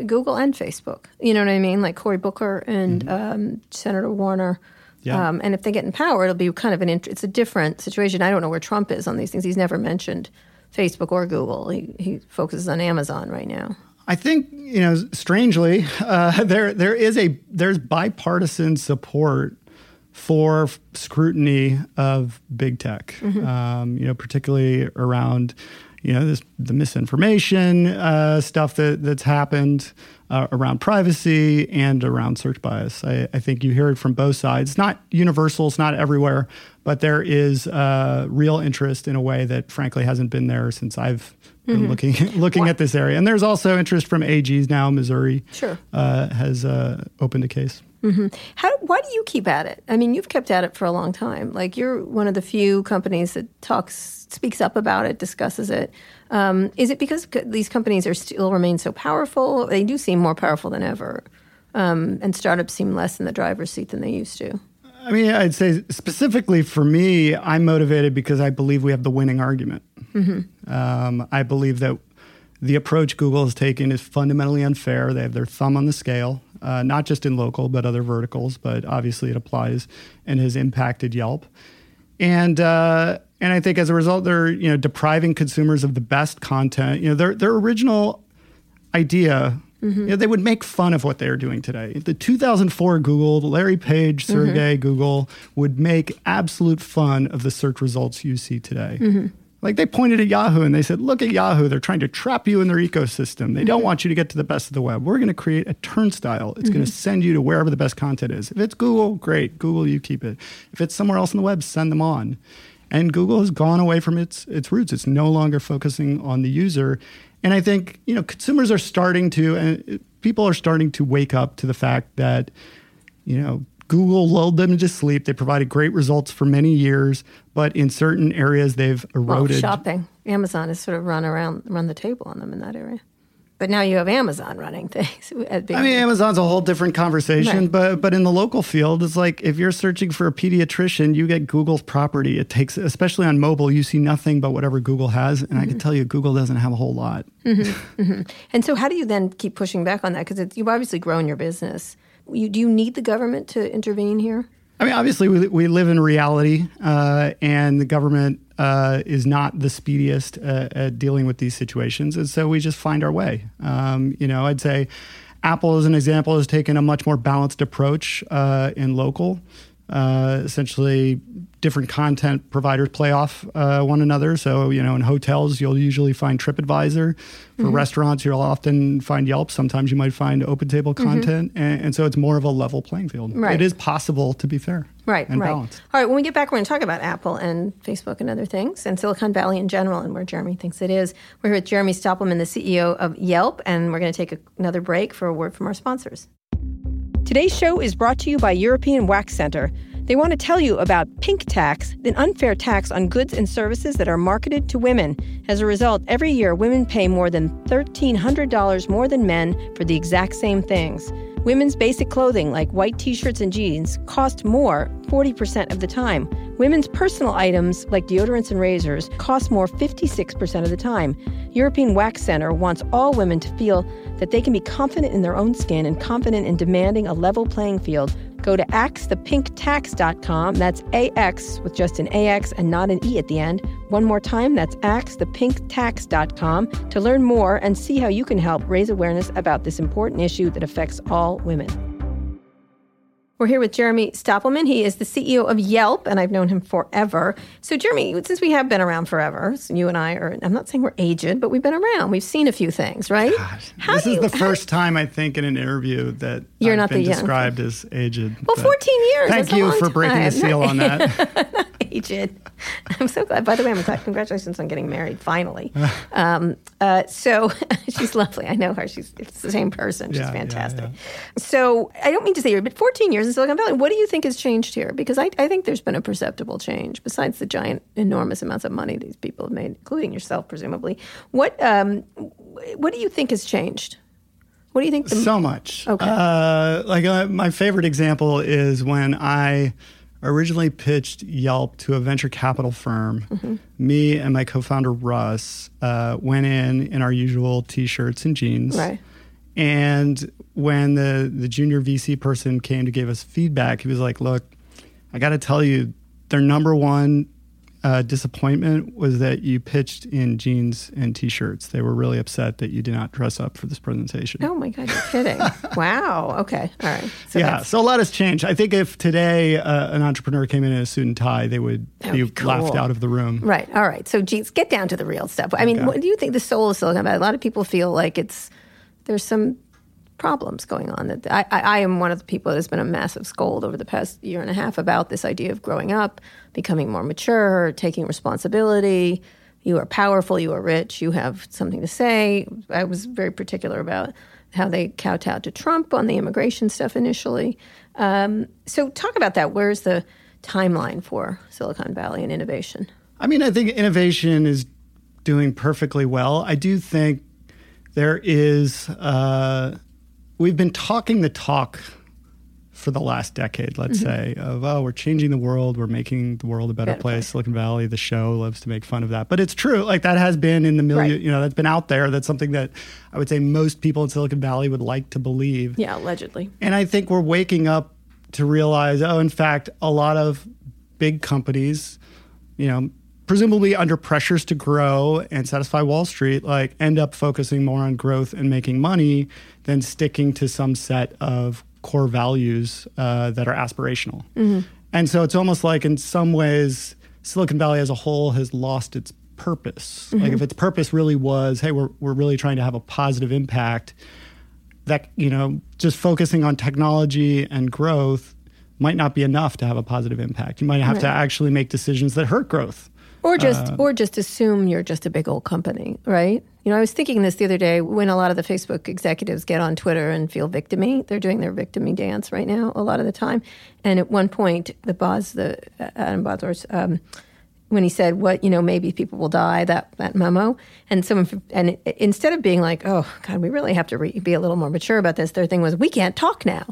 Google and Facebook. You know what I mean? Like Cory Booker and mm-hmm. um, Senator Warner. Yeah. Um, and if they get in power, it'll be kind of an int- it's a different situation. I don't know where Trump is on these things. He's never mentioned Facebook or Google. He, he focuses on Amazon right now. I think you know, strangely, uh, [LAUGHS] there there is a there's bipartisan support for scrutiny of big tech. Mm-hmm. Um, you know, particularly around you know this the misinformation uh, stuff that that's happened uh, around privacy and around search bias. I, I, think you hear it from both sides. Not universal, it's not everywhere, but there is uh, real interest in a way that frankly hasn't been there since I've mm-hmm. looking [LAUGHS] looking at this area. And there's also interest from AGs now. Missouri sure. Uh, has uh, opened a case. Mm-hmm. How, why do you keep at it? I mean, you've kept at it for a long time. Like you're one of the few companies that talks, speaks up about it, discusses it. Um, is it because these companies are still remain so powerful? They do seem more powerful than ever, um, and startups seem less in the driver's seat than they used to. I mean, I'd say specifically for me, I'm motivated because I believe we have the winning argument. Mm-hmm. Um, I believe that the approach Google has taken is fundamentally unfair. They have their thumb on the scale uh, not just in local, but other verticals. But obviously, it applies and has impacted Yelp. And uh, and I think as a result, they're you know depriving consumers of the best content. You know, their their original idea. Mm-hmm. You know, they would make fun of what they're doing today. The 2004 Google, Larry Page, Sergey mm-hmm. Google would make absolute fun of the search results you see today. Mm-hmm. Like they pointed at Yahoo and they said, look at Yahoo. They're trying to trap you in their ecosystem. They don't mm-hmm. want you to get to the best of the web. We're going to create a turnstile. It's mm-hmm. going to send you to wherever the best content is. If it's Google, great. Google, you keep it. If it's somewhere else on the web, send them on. And Google has gone away from its its roots. It's no longer focusing on the user. And I think, you know, consumers are starting to and people are starting to wake up to the fact that, you know, Google lulled them to sleep. They provided great results for many years, but in certain areas they've eroded. Well, shopping. Amazon has sort of run around, run the table on them in that area. But now you have Amazon running [LAUGHS] things. I mean, Amazon's a whole different conversation, right. but but in the local field, it's like if you're searching for a pediatrician, you get Google's property. It takes, especially on mobile, you see nothing but whatever Google has, and mm-hmm. I can mm-hmm. tell you, Google doesn't have a whole lot. Mm-hmm. Mm-hmm. And so, how do you then keep pushing back on that? Because you've obviously grown your business. You, do you need the government to intervene here? I mean, obviously, we, we live in reality, uh, and the government uh, is not the speediest uh, at dealing with these situations. And so we just find our way. Um, you know, I'd say Apple, as an example, has taken a much more balanced approach uh, in local. Uh, essentially, different content providers play off uh, one another. So, you know, in hotels, you'll usually find TripAdvisor. For mm-hmm. restaurants, you'll often find Yelp. Sometimes you might find OpenTable mm-hmm. content. Mm-hmm. And, and, so it's more of a level playing field. Right. It is possible to be fair. Right, and right. Balanced. All right, when we get back, we're going to talk about Apple and Facebook and other things, and Silicon Valley in general, and where Jeremy thinks it is. We're here with Jeremy Stoppelman, the CEO of Yelp, and we're going to take a, another break for a word from our sponsors. Today's show is brought to you by European Wax Center. They want to tell you about pink tax, an unfair tax on goods and services that are marketed to women. As a result, every year women pay more than $1,300 more than men for the exact same things. Women's basic clothing, like white t shirts and jeans, cost more 40% of the time. Women's personal items, like deodorants and razors, cost more 56% of the time. European Wax Center wants all women to feel that they can be confident in their own skin and confident in demanding a level playing field Go to axthepinktax.com. That's AX with just an AX and not an E at the end. One more time, that's axthepinktax.com to learn more and see how you can help raise awareness about this important issue that affects all women. We're here with Jeremy Stoppelman. He is the CEO of Yelp, and I've known him forever. So, Jeremy, since we have been around forever, so you and I are, I'm not saying we're aged, but we've been around. We've seen a few things, right? this is you, the first how, time I think in an interview that you're I've not been described as aged. Well, 14 years. Thank you for breaking time. the seal on that. [LAUGHS] aged. I'm so glad. By the way, I'm glad. Congratulations on getting married finally. [LAUGHS] Um, uh, so [LAUGHS] she's lovely. I know her. She's it's the same person. She's Yeah, yeah, fantastic. yeah. So I don't mean to say you're, but 14 years in Silicon Valley. What do you think has changed here? Because I, I think there's been a perceptible change besides the giant, enormous amounts of money these people have made, including yourself, presumably. What um, what do you think has changed? What do you think? The, so much. Okay. Uh, like uh, my favorite example is when I originally pitched Yelp to a venture capital firm. Mm-hmm. Me and my co-founder Russ uh, went in in our usual t-shirts and jeans. Right. And when the the junior VC person came to give us feedback, he was like, "Look, I got to tell you, their number one uh, disappointment was that you pitched in jeans and t-shirts. They were really upset that you did not dress up for this presentation." oh my God, you're kidding! [LAUGHS] wow. Okay. All right. So yeah, that's- so a lot has changed. I think if today uh, an entrepreneur came in in a suit and tie, they would That be, be laughed cool. out of the room. Right. All right. So, geez, get down to the real stuff. I mean, Okay. what do you think the soul of Silicon Valley? A lot of people feel like it's there's some problems going on. That I, I, am one of the people that has been a massive scold over the past year and a half about this idea of growing up, becoming more mature, taking responsibility. You are powerful. You are rich. You have something to say. I was very particular about how they kowtowed to Trump on the immigration stuff initially. Um, so, talk about that. Where's the timeline for Silicon Valley and innovation? I mean, I think innovation is doing perfectly well. I do think there is, uh, we've been talking the talk for the last decade, let's say, of, oh, we're changing the world, we're making the world a better, Better place. place. Silicon Valley, the show loves to make fun of that. But it's true. Like that has been in the million, Right. you know, that's been out there. That's something that I would say most people in Silicon Valley would like to believe. Yeah, allegedly. And I think we're waking up to realize, oh, in fact, a lot of big companies, you know, presumably under pressures to grow and satisfy Wall Street, like end up focusing more on growth and making money than sticking to some set of core values uh, that are aspirational. And so it's almost like, in some ways, Silicon Valley as a whole has lost its purpose. Like if its purpose really was, hey, we're we're really trying to have a positive impact that you know just focusing on technology and growth might not be enough to have a positive impact. You might have to actually make decisions that hurt growth. Or just Uh, or just assume you're just a big old company, right? You know, I was thinking this the other day when a lot of the Facebook executives get on Twitter and feel victimy. They're doing their victimy dance right now a lot of the time. And at one point, the boss, the uh, Adam Bosworth, um, when he said, "What you know, maybe people will die," that that memo, and someone and instead of being like, "Oh God, we really have to re- be a little more mature about this," their thing was, "We can't talk now."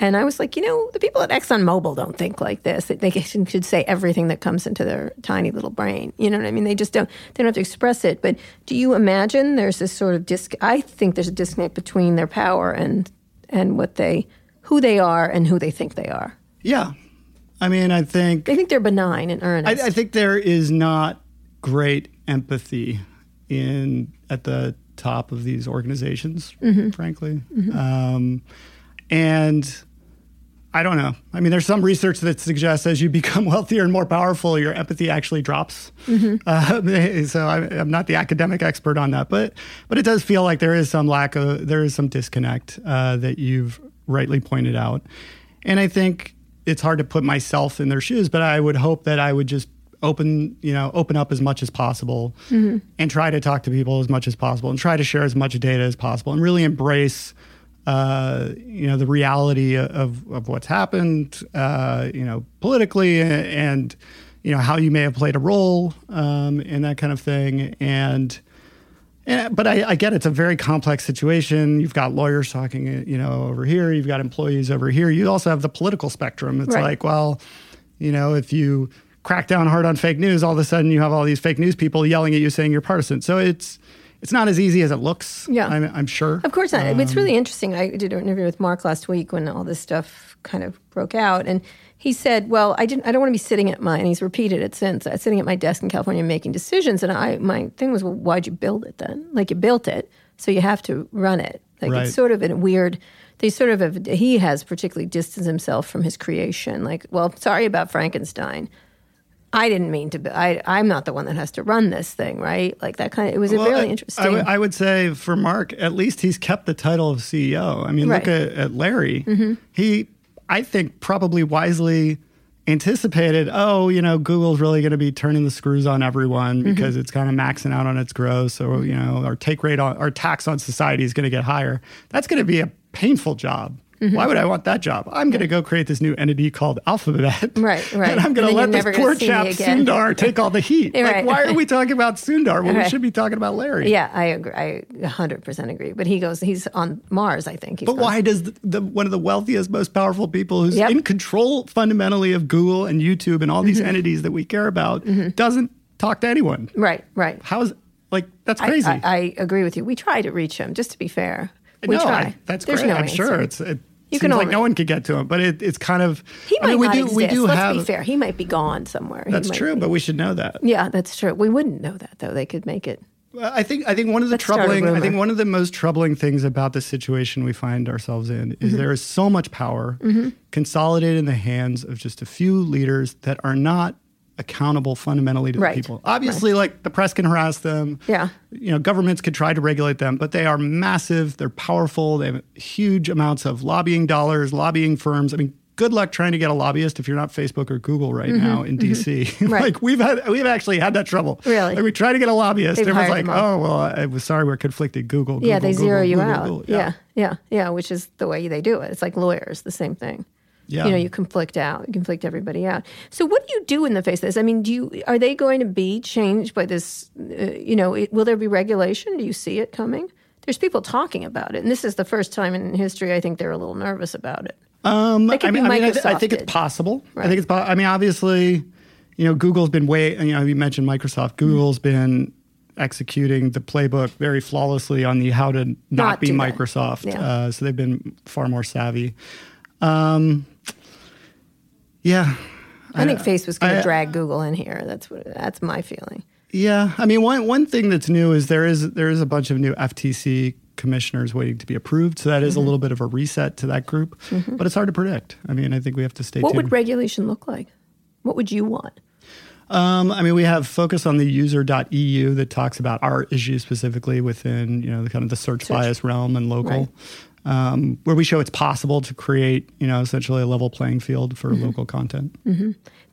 And I was like, you know, the people at ExxonMobil don't think like this. They should should say everything that comes into their tiny little brain. You know what I mean? They just don't. They don't have to express it. But do you imagine there's this sort of disc? I think there's a disconnect between their power and and what they, who they are, and who they think they are. Yeah, I mean, I think They think they're benign and I, earnest. I think there is not great empathy in at the top of these organizations, frankly, Um, and I don't know. I mean, there's some research that suggests as you become [LAUGHS] wealthier and more powerful, your empathy actually drops. Uh, [LAUGHS] so I, I'm not the academic expert on that, but but it does feel like there is some lack of there is some disconnect uh, that you've rightly pointed out, and I think it's hard to put myself in their shoes, but I would hope that I would just open you know open up as much as possible and try to talk to people as much as possible and try to share as much data as possible and really embrace uh, you know the reality of, of what's happened uh, you know politically and you know how you may have played a role um, in that kind of thing and and, but I, I get it's a very complex situation. You've got lawyers talking, you know, over here. You've got employees over here. You also have the political spectrum. It's Right. like, well, you know, if you crack down hard on fake news, all of a sudden you have all these fake news people yelling at you saying you're partisan. So it's it's not as easy as it looks. Yeah. I'm, I'm sure. Of course not. it's Um, really interesting. I did an interview with Mark last week when all this stuff kind of broke out, and he said, "Well, I didn't. I don't want to be sitting at my." And he's repeated it since. Uh, sitting at my desk in California making decisions, and I my thing was, well, why'd you build it then? Like you built it, so you have to run it. Like Right. it's sort of a weird. They sort of have, he has particularly distanced himself from his creation. Like, well, sorry about Frankenstein. I didn't mean to. Be, I I'm not the one that has to run this thing, right? Like that kind of. It was a Well, really I- interesting. I, would- say for Mark, at least he's kept the title of CEO. I mean, look Right. Mm-hmm. at, at Larry. He, I think, probably wisely anticipated, oh, you know, Google's really going to be turning the screws on everyone Mm-hmm. because it's kind of maxing out on its growth. So, you know, our take rate on our tax on society is going to get higher. That's going to be a painful job. Mm-hmm. Why would I want that job? I'm going to go create this new entity called Alphabet. Right, right. [LAUGHS] And I'm going to let this poor chap. Sundar take all the heat. [LAUGHS] Like, why are we talking about Sundar when we should be talking about Larry? Yeah, I agree. I 100% agree. But he goes, he's on Mars, I think. He's But why does the, the one of the wealthiest, most powerful people who's Yep. in control fundamentally of Google and YouTube and all these Mm-hmm. entities that we care about doesn't talk to anyone? Right, right. How's like that's I- crazy? I, I agree with you. We try to reach him, just to be fair. We no, try. I- that's There's great. no I'm answer. sure it's it You seems can like no one could get to him, but it, it's kind of He I might mean, we not do exist. we do Let's have be fair. He might be gone somewhere. He that's might true, be- but we should know that. yeah, that's true. We wouldn't know that though. They could make it. Well, I think I think one of the Let's troubling I think one of the most troubling things about the situation we find ourselves in is Mm-hmm. there is so much power consolidated in the hands of just a few leaders that are not accountable fundamentally to Right. the people. Obviously, like the press can harass them. Yeah. You know, governments could try to regulate them, but they are massive, they're powerful, they have huge amounts of lobbying dollars, lobbying firms. I mean, good luck trying to get a lobbyist if you're not Facebook or Google right now in DC. Mm-hmm. [LAUGHS] Right. like we've had we've actually had that trouble. Really? Like we tried to get a lobbyist. They've Everyone's like, oh, well, I was sorry, we're conflicted. Google. yeah, Google, they Google, zero you Google, out. Google. Yeah. yeah, yeah, which is the way they do it. It's like lawyers, the same thing. Yeah. You know, you conflict out, you conflict everybody out. So, what do you do in the face of this? I mean, do you are they going to be changed by this? Uh, you know, it, will there be regulation? Do you see it coming? There's people talking about it, and this is the first time in history I think they're a little nervous about it. Um, I mean, I, mean I, th- I think it's possible. I think it's. po- I mean, obviously, you know, Google's been way. You know, you mentioned Microsoft. Mm-hmm. Google's been executing the playbook very flawlessly on the how to not, Not be. Microsoft. Yeah. Uh, so they've been far more savvy. Um, yeah. I, think Face was going to drag Google in here. That's what. That's my feeling. Yeah, I mean, one one thing that's new is there is there is a bunch of new FTC commissioners waiting to be approved, so that is Mm-hmm. a little bit of a reset to that group. But it's hard to predict. I mean, I think we have to stay What tuned. would regulation look like? What would you want? um, I mean, we have focus on the user.eu that talks about our issues specifically within you know the kind of the search, bias realm and local. Um, where we show it's possible to create, you know, essentially a level playing field for Mm-hmm. local content.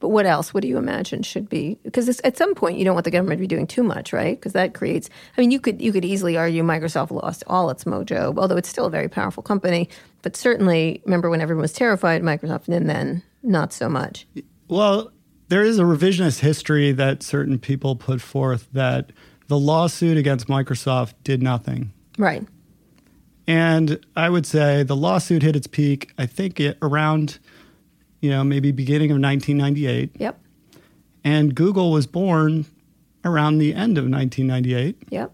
But what else? What do you imagine should be? Because at some point, you don't want the government to be doing too much, right? Because that creates. I mean, you could you could easily argue Microsoft lost all its mojo, although it's still a very powerful company. But certainly, remember when everyone was terrified of Microsoft, and then not so much. Well, there is a revisionist history that certain people put forth that the lawsuit against Microsoft did nothing. Right. And I would say the lawsuit hit its peak, I think, it, around, you know, maybe beginning of 1998. Yep. And Google was born around the end of 1998. Yep.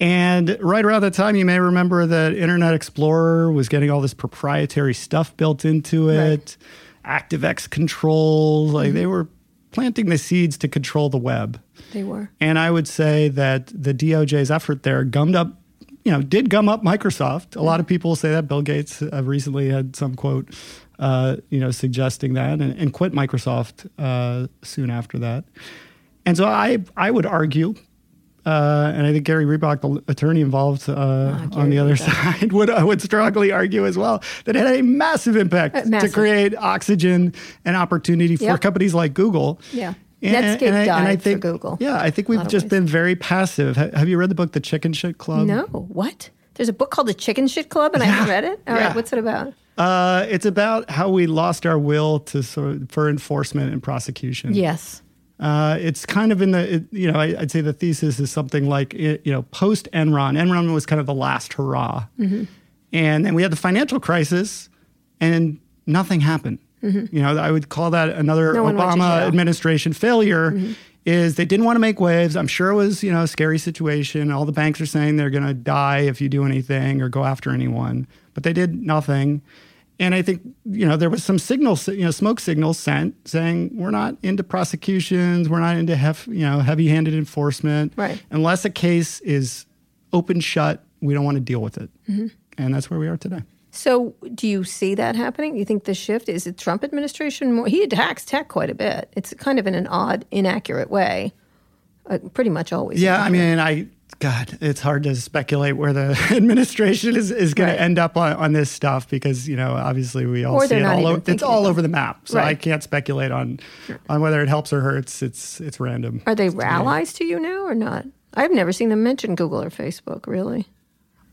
And right around that time, you may remember that Internet Explorer was getting all this proprietary stuff built into it, ActiveX controls. Like mm-hmm. they were planting the seeds to control the web. They were. And I would say that the DOJ's effort there gummed up, you know, did gum up Microsoft. A lot of people say that. Bill Gates uh, recently had some quote, uh, you know, suggesting that and, and quit Microsoft uh, soon after that. And so I, I would argue, uh, and I think Gary Reback, the attorney involved uh, on the other Reback. side, would would strongly argue as well that it had a massive impact Uh, massive. to create oxygen and opportunity for Yep. companies like Google. Yeah. And- Netscape and I- and I died for think- Google. Yeah, I think we've just ways. been very passive. Ha- Have you read the book, The Chicken Shit Club? No. What? There's a book called The Chicken Shit Club, and I haven't read it. All right. Yeah. What's it about? Uh, it's about how we lost our will to sort of, for enforcement and prosecution. Yes. Uh, it's kind of in the, it, you know, I, I'd say the thesis is something like, it, you know, post Enron. Enron was kind of the last hurrah. Mm-hmm. And then we had the financial crisis and nothing happened. You know, I would call that another Mm-hmm. No one went to Obama. Mm-hmm. administration failure. Is they didn't want to make waves. I'm sure it was, you know, a scary situation. All the banks are saying they're going to die if you do anything or go after anyone, but they did nothing. And I think, you know, there was some signals, you know, smoke signals sent saying we're not into prosecutions, we're not into hef, you know, heavy-handed enforcement. Right. Unless a case is open shut, we don't want to deal with it. And that's where we are today. So, do you see that happening? You think the shift is it Trump administration more? He attacks tech quite a bit. It's kind of in an odd, inaccurate way. Uh, pretty much always. Yeah, I mean, I God, it's hard to speculate where the [LAUGHS] administration is, is going Right. to end up on, on this stuff because you know obviously we all Or see it all over. It's all over the map, so I can't speculate on on whether it helps or hurts. It's it's random. Are they allies to you now or not? I've never seen them mention Google or Facebook. Really,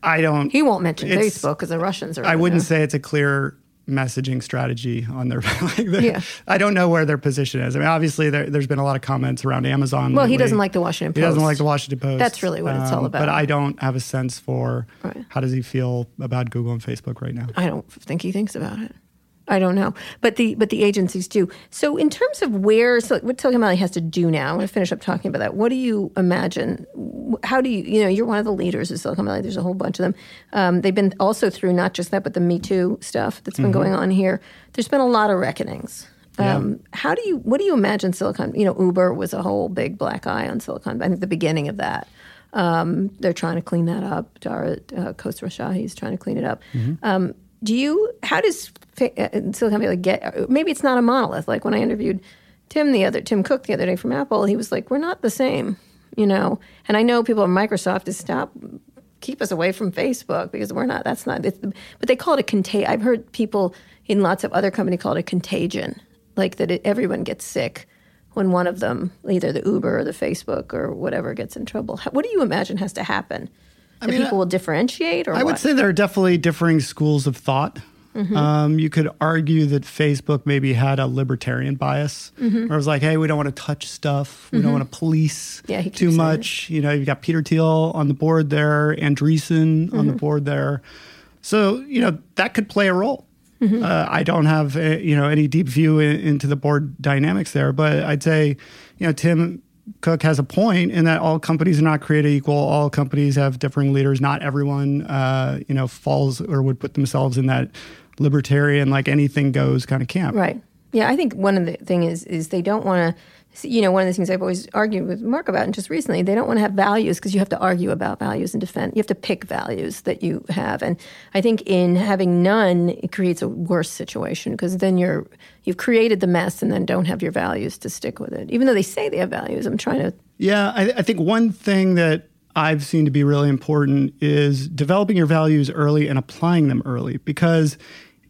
I don't. he won't mention Facebook because the Russians are. I wouldn't there. say it's a clear messaging strategy on their. [LAUGHS] like their- Yeah. I don't know where their position is. I mean, obviously there, there's been a lot of comments around Amazon. Well, he doesn't like the Washington Post. He doesn't like the Washington Post. Um, That's really what it's all about. But I don't have a sense for Right. how does he feel about Google and Facebook right now. I don't think he thinks about it. I don't know, but the but the agencies do. So in terms of where so what Silicon Valley has to do now, I'm going to finish up talking about that. What do you imagine? How do you you know you're one of the leaders of Silicon Valley. There's a whole bunch of them. Um, they've been also through not just that, but the Me Too stuff that's been Mm-hmm. going on here. There's been a lot of reckonings. Um, How do you what do you imagine Silicon? You know, Uber was a whole big black eye on Silicon. I think the beginning of that. Um, they're trying to clean that up. Dara uh, Khosrowshahi is trying to clean it up. Um, do you? How does uh, Silicon Valley get? Maybe it's not a monolith. Like when I interviewed Tim the other Tim Cook the other day from Apple, he was like, "We're not the same," you know. And I know people at Microsoft to stop keep us away from Facebook because we're not. That's not. But they call it a contagion. I've heard people in lots of other companies call it a contagion, like that. It, everyone gets sick when one of them, either the Uber or the Facebook or whatever, gets in trouble. What do you imagine has to happen? That mean, people will differentiate, or I would say there are definitely differing schools of thought. Mm-hmm. Um, you could argue that Facebook maybe had a libertarian bias, Mm-hmm. where it was like, "Hey, we don't want to touch stuff. We don't want to police Yeah, too much." You know, you've got Peter Thiel on the board there, Andreessen on Mm-hmm. the board there, so you know that could play a role. Mm-hmm. Uh, I don't have uh, you know any deep view in, into the board dynamics there, but I'd say you know Tim Cook has a point in that all companies are not created equal. All companies have differing leaders. Not everyone uh, you know falls or would put themselves in that libertarian like anything goes kind of camp. Right. Yeah, I think one of the thing is is they don't want to. You know, one of the things I've always argued with Mark about, and just recently, they don't want to have values because you have to argue about values and defend. You have to pick values that you have, and I think in having none, it creates a worse situation because then you're you've created the mess and then don't have your values to stick with it. Even though they say they have values, I'm trying to. Yeah, I, I think one thing that I've seen to be really important is developing your values early and applying them early because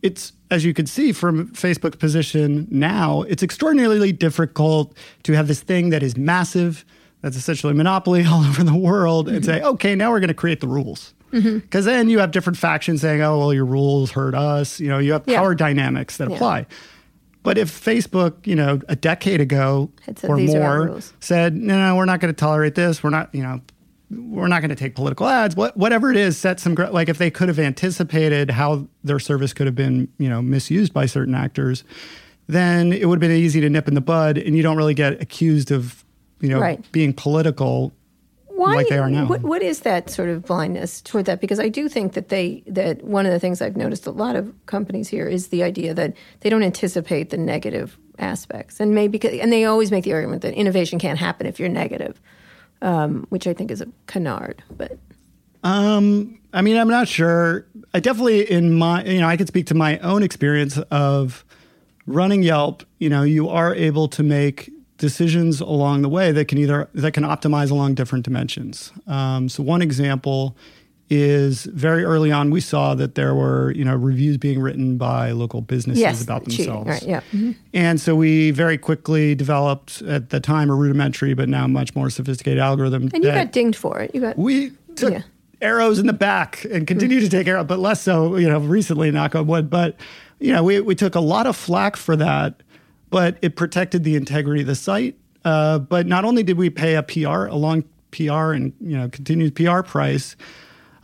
it's, as you can see from Facebook's position now, it's extraordinarily difficult to have this thing that is massive, that's essentially a monopoly [LAUGHS] all over the world, and mm-hmm. say, okay, now we're going to create the rules. Mm-hmm. Because then you have different factions saying, oh, well, your rules hurt us. You know, you have Yeah. power dynamics that Yeah. apply. But if Facebook, you know, a decade ago Had said, or "These are our more said, no, no, we're not going to tolerate this. We're not, you know, we're not going to take political ads. What, whatever it is, set some, like if they could have anticipated how their service could have been, you know, misused by certain actors, then it would have been easy to nip in the bud and you don't really get accused of, you know, Right. being political Why, like they are now. What, what is that sort of blindness toward that? Because I do think that they that one of the things I've noticed a lot of companies here is the idea that they don't anticipate the negative aspects, and maybe and they always make the argument that innovation can't happen if you're negative, um, which I think is a canard. But Um, I mean, I'm not sure. I definitely, in my, you know, I can speak to my own experience of running Yelp. You know, you are able to make decisions along the way that can either that can optimize along different dimensions. Um, so one example is very early on we saw that there were you know reviews being written by local businesses yes, about cheating, themselves. right? Yeah. Mhm. And so we very quickly developed at the time a rudimentary but now much more sophisticated algorithm. And you got dinged for it. You got we took Yeah. arrows in the back and continue to take arrows, but less so, you know, recently, knock on wood. But, you know, we, we took a lot of flack for that, but it protected the integrity of the site. Uh, but not only did we pay a PR, a long PR and, you know, continued PR price,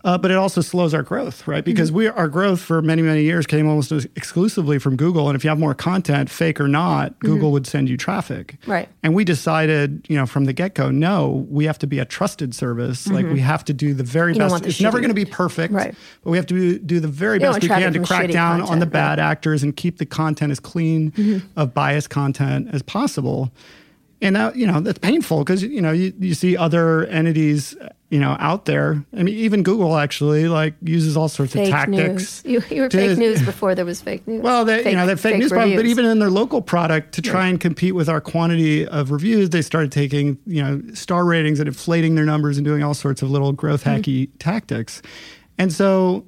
uh, but it also slows our growth, right? Because we our growth for many many years came almost exclusively from Google, and if you have more content, fake or not, Google would send you traffic, Right. And we decided, you know, from the get go, no, we have to be a trusted service. Like we have to do the very don't best. the It's never going to be perfect, Right. But we have to do, the very You best we can to crack down on the bad right. actors and keep the content as clean Mm-hmm. of biased content as possible. And that, you know, that's painful because, you know, you, you see other entities you know out there. I mean, even Google actually like uses all sorts fake of tactics. News. You, you were to- fake news before there was fake news. Well, they, you know, that fake, news problem, but even in their local product to try and compete with our quantity of reviews, they started taking, you know, star ratings and inflating their numbers and doing all sorts of little growth Mm-hmm. hacky tactics. And so,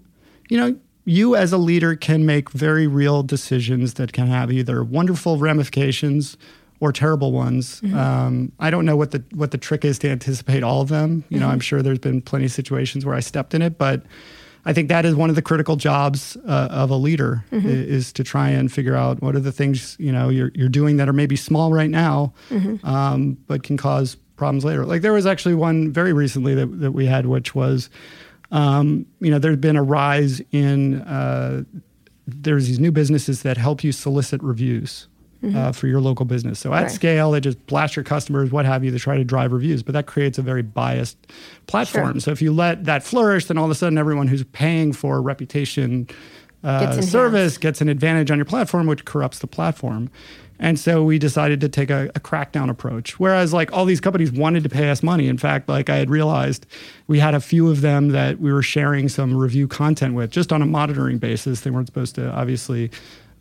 you know, you as a leader can make very real decisions that can have either wonderful ramifications or terrible ones. Mm-hmm. Um, I don't know what the what the trick is to anticipate all of them. You know, Mm-hmm. I'm sure there's been plenty of situations where I stepped in it, but I think that is one of the critical jobs uh, of a leader Mm-hmm. is to try and figure out what are the things you know you're you're doing that are maybe small right now, Mm-hmm. um, but can cause problems later. Like there was actually one very recently that that we had, which was, um, you know, there's been a rise in uh, there's these new businesses that help you solicit reviews. Uh, for your local business. So at Right. scale, they just blast your customers, what have you, to try to drive reviews. But that creates a very biased platform. So if you let that flourish, then all of a sudden everyone who's paying for reputation uh, Gets service gets an advantage on your platform, which corrupts the platform. And so we decided to take a, a crackdown approach. Whereas like all these companies wanted to pay us money. In fact, like I had realized we had a few of them that we were sharing some review content with just on a monitoring basis. They weren't supposed to obviously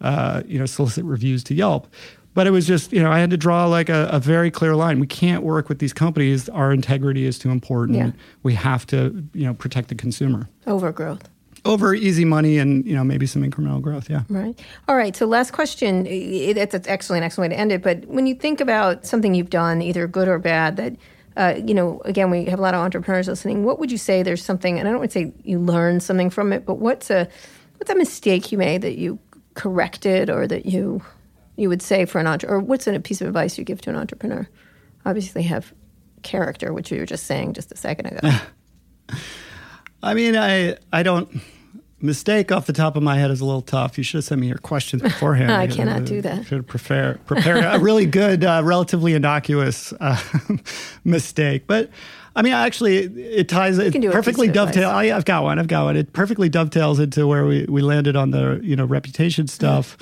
uh, you know, solicit reviews to Yelp. But it was just, you know, I had to draw like a, a very clear line. We can't work with these companies. Our integrity is too important. Yeah. We have to, you know, protect the consumer Overgrowth. over easy money and, you know, maybe some incremental growth. Yeah. Right. All right. So, last question. It- It's an excellent, excellent way to end it. But when you think about something you've done, either good or bad, that uh, you know, again, we have a lot of entrepreneurs listening. What would you say? There's something, and I don't want to say you learned something from it, but what's a what's a mistake you made that you corrected, or that you you would say for an entrepreneur, or what's a piece of advice you give to an entrepreneur? Obviously, have character, which you were just saying just a second ago. [LAUGHS] I mean, I, I don't, mistake off the top of my head is a little tough. You should have sent me your questions beforehand. [LAUGHS] I cannot do that. Should have prepare, a really good, uh, relatively innocuous uh, [LAUGHS] mistake. But I mean, actually, it, it ties, it can do a perfectly piece of advice. dovetail. I, I've got one. I've got one. It perfectly dovetails into where we, we landed on the, you know, reputation stuff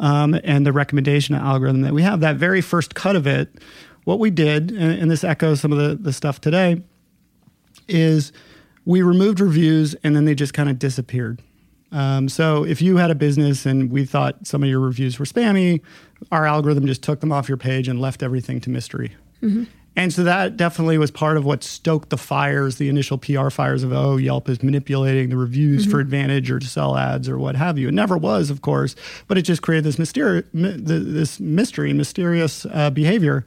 um, and the recommendation algorithm that we have. That very first cut of it, what we did, and, and this echoes some of the, the stuff today, is we removed reviews and then they just kind of disappeared. Um, so if you had a business and we thought some of your reviews were spammy, our algorithm just took them off your page and left everything to mystery. And so that definitely was part of what stoked the fires, the initial PR fires of, oh, Yelp is manipulating the reviews for advantage or to sell ads or what have you. It never was, of course, but it just created this, mysteri- this mystery, mysterious uh, behavior.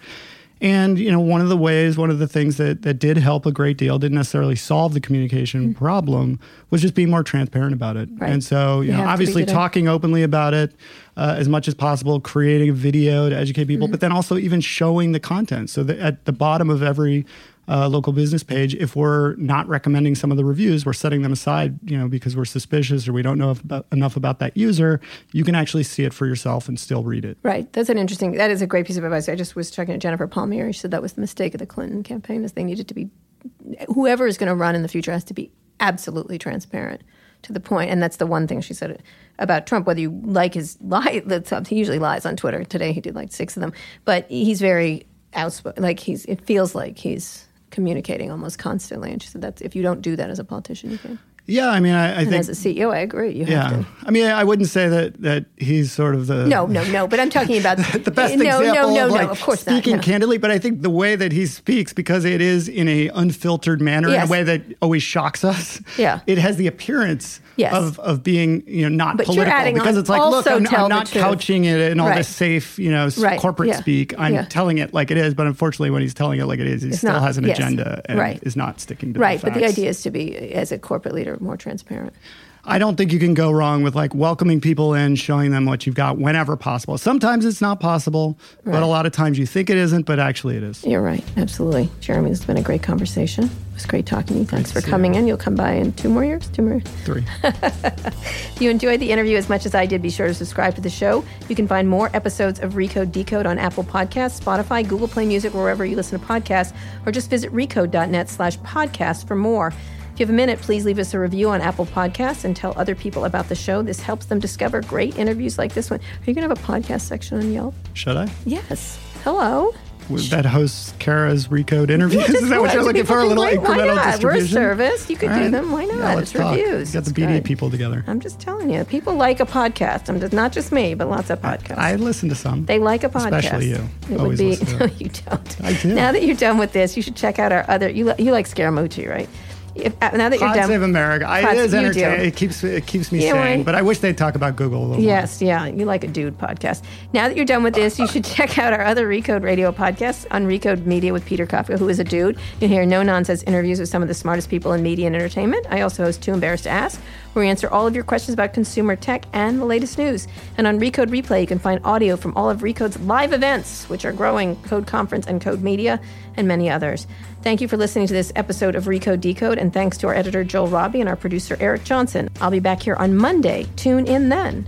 And you know, one of the ways, one of the things that that did help a great deal, didn't necessarily solve the communication problem, was just being more transparent about it. Right. And so, you, You know, have to be obviously talking openly about it uh, as much as possible, creating a video to educate people, Mm-hmm. but then also even showing the content. So that at the bottom of every uh, local business page, if we're not recommending some of the reviews, we're setting them aside, you know, because we're suspicious or we don't know about, enough about that user. You can actually see it for yourself and still read it. Right. That's an interesting. That is a great piece of advice. I just was talking to Jennifer Palmieri. She said that was the mistake of the Clinton campaign. Is they needed to be whoever is going to run in the future has to be absolutely transparent to the point. And that's the one thing she said about Trump. Whether you like his lie. [LAUGHS] He usually lies on Twitter. Today he did like six of them, but he's very outspoken. Like he's. It feels like he's communicating almost constantly. And she said that's if you don't do that as a politician, you can. Yeah, I mean, I, I And think as a CEO, I agree. You Yeah. I mean, I wouldn't say that that he's sort of the No, no, no. But I'm talking about [LAUGHS] the best no, example no, no, of no. Of course speaking not. no. candidly. But I think the way that he speaks, because it is in a unfiltered manner, in a way that always shocks us. Yeah. it has the appearance Yes. of of being you know not But political because it's like, look, I'm, I'm not couching it in all Right. this safe, you know, Right, corporate yeah, speak. I'm yeah. telling it like it is. But unfortunately, when he's telling it like it is, he It's still not- has an yes. agenda and Right. is not sticking to Right, but the idea is to be, as a corporate leader, more transparent. I don't think you can go wrong with like welcoming people in, showing them what you've got whenever possible. Sometimes it's not possible, Right. but a lot of times you think it isn't, but actually it is. You're right, absolutely. Jeremy, this has been a great conversation. It was great talking to you. Thanks for to see coming in. You'll come by in two more years, two more years. Three. If [LAUGHS] you enjoyed the interview as much as I did, be sure to subscribe to the show. You can find more episodes of Recode Decode on Apple Podcasts, Spotify, Google Play Music, wherever you listen to podcasts, or just visit recode.net slash podcast for more. If you have a minute, please leave us a review on Apple Podcasts and tell other people about the show. This helps them discover great interviews like this one. Are you going to have a podcast section on Yelp? Should I? Yes. Hello. that hosts Kara's Recode interviews. Is that what you're looking for? A little like, incremental Why not? distribution? We're a service. You could All do them. Why not? Yeah, let's it's talk. reviews. Got the BD good. people together. I'm just telling you, people like a podcast. I'm just not just me, but lots of podcasts. I listen to some. They like a podcast. Especially you. It would Always be. listen to [LAUGHS] No, you don't. I do. Now that you're done with this, you should check out our other. You li- you like Scaramucci, right? If, uh, now that you're done. Save America. I, it is entertaining. It keeps it keeps me You know sane. But I wish they'd talk about Google a little Yes, yeah, you like a dude podcast. Now that you're done with this, you should [LAUGHS] check out our other Recode Radio podcasts on Recode Media with Peter Kafka, who is a dude. You'll hear no nonsense interviews with some of the smartest people in media and entertainment. I also host Too Embarrassed to Ask, where we answer all of your questions about consumer tech and the latest news. And on Recode Replay, you can find audio from all of Recode's live events, which are growing Code Conference and Code Media, and many others. Thank you for listening to this episode of Recode Decode, and thanks to our editor Joel Robbie and our producer Eric Johnson. I'll be back here on Monday. Tune in then.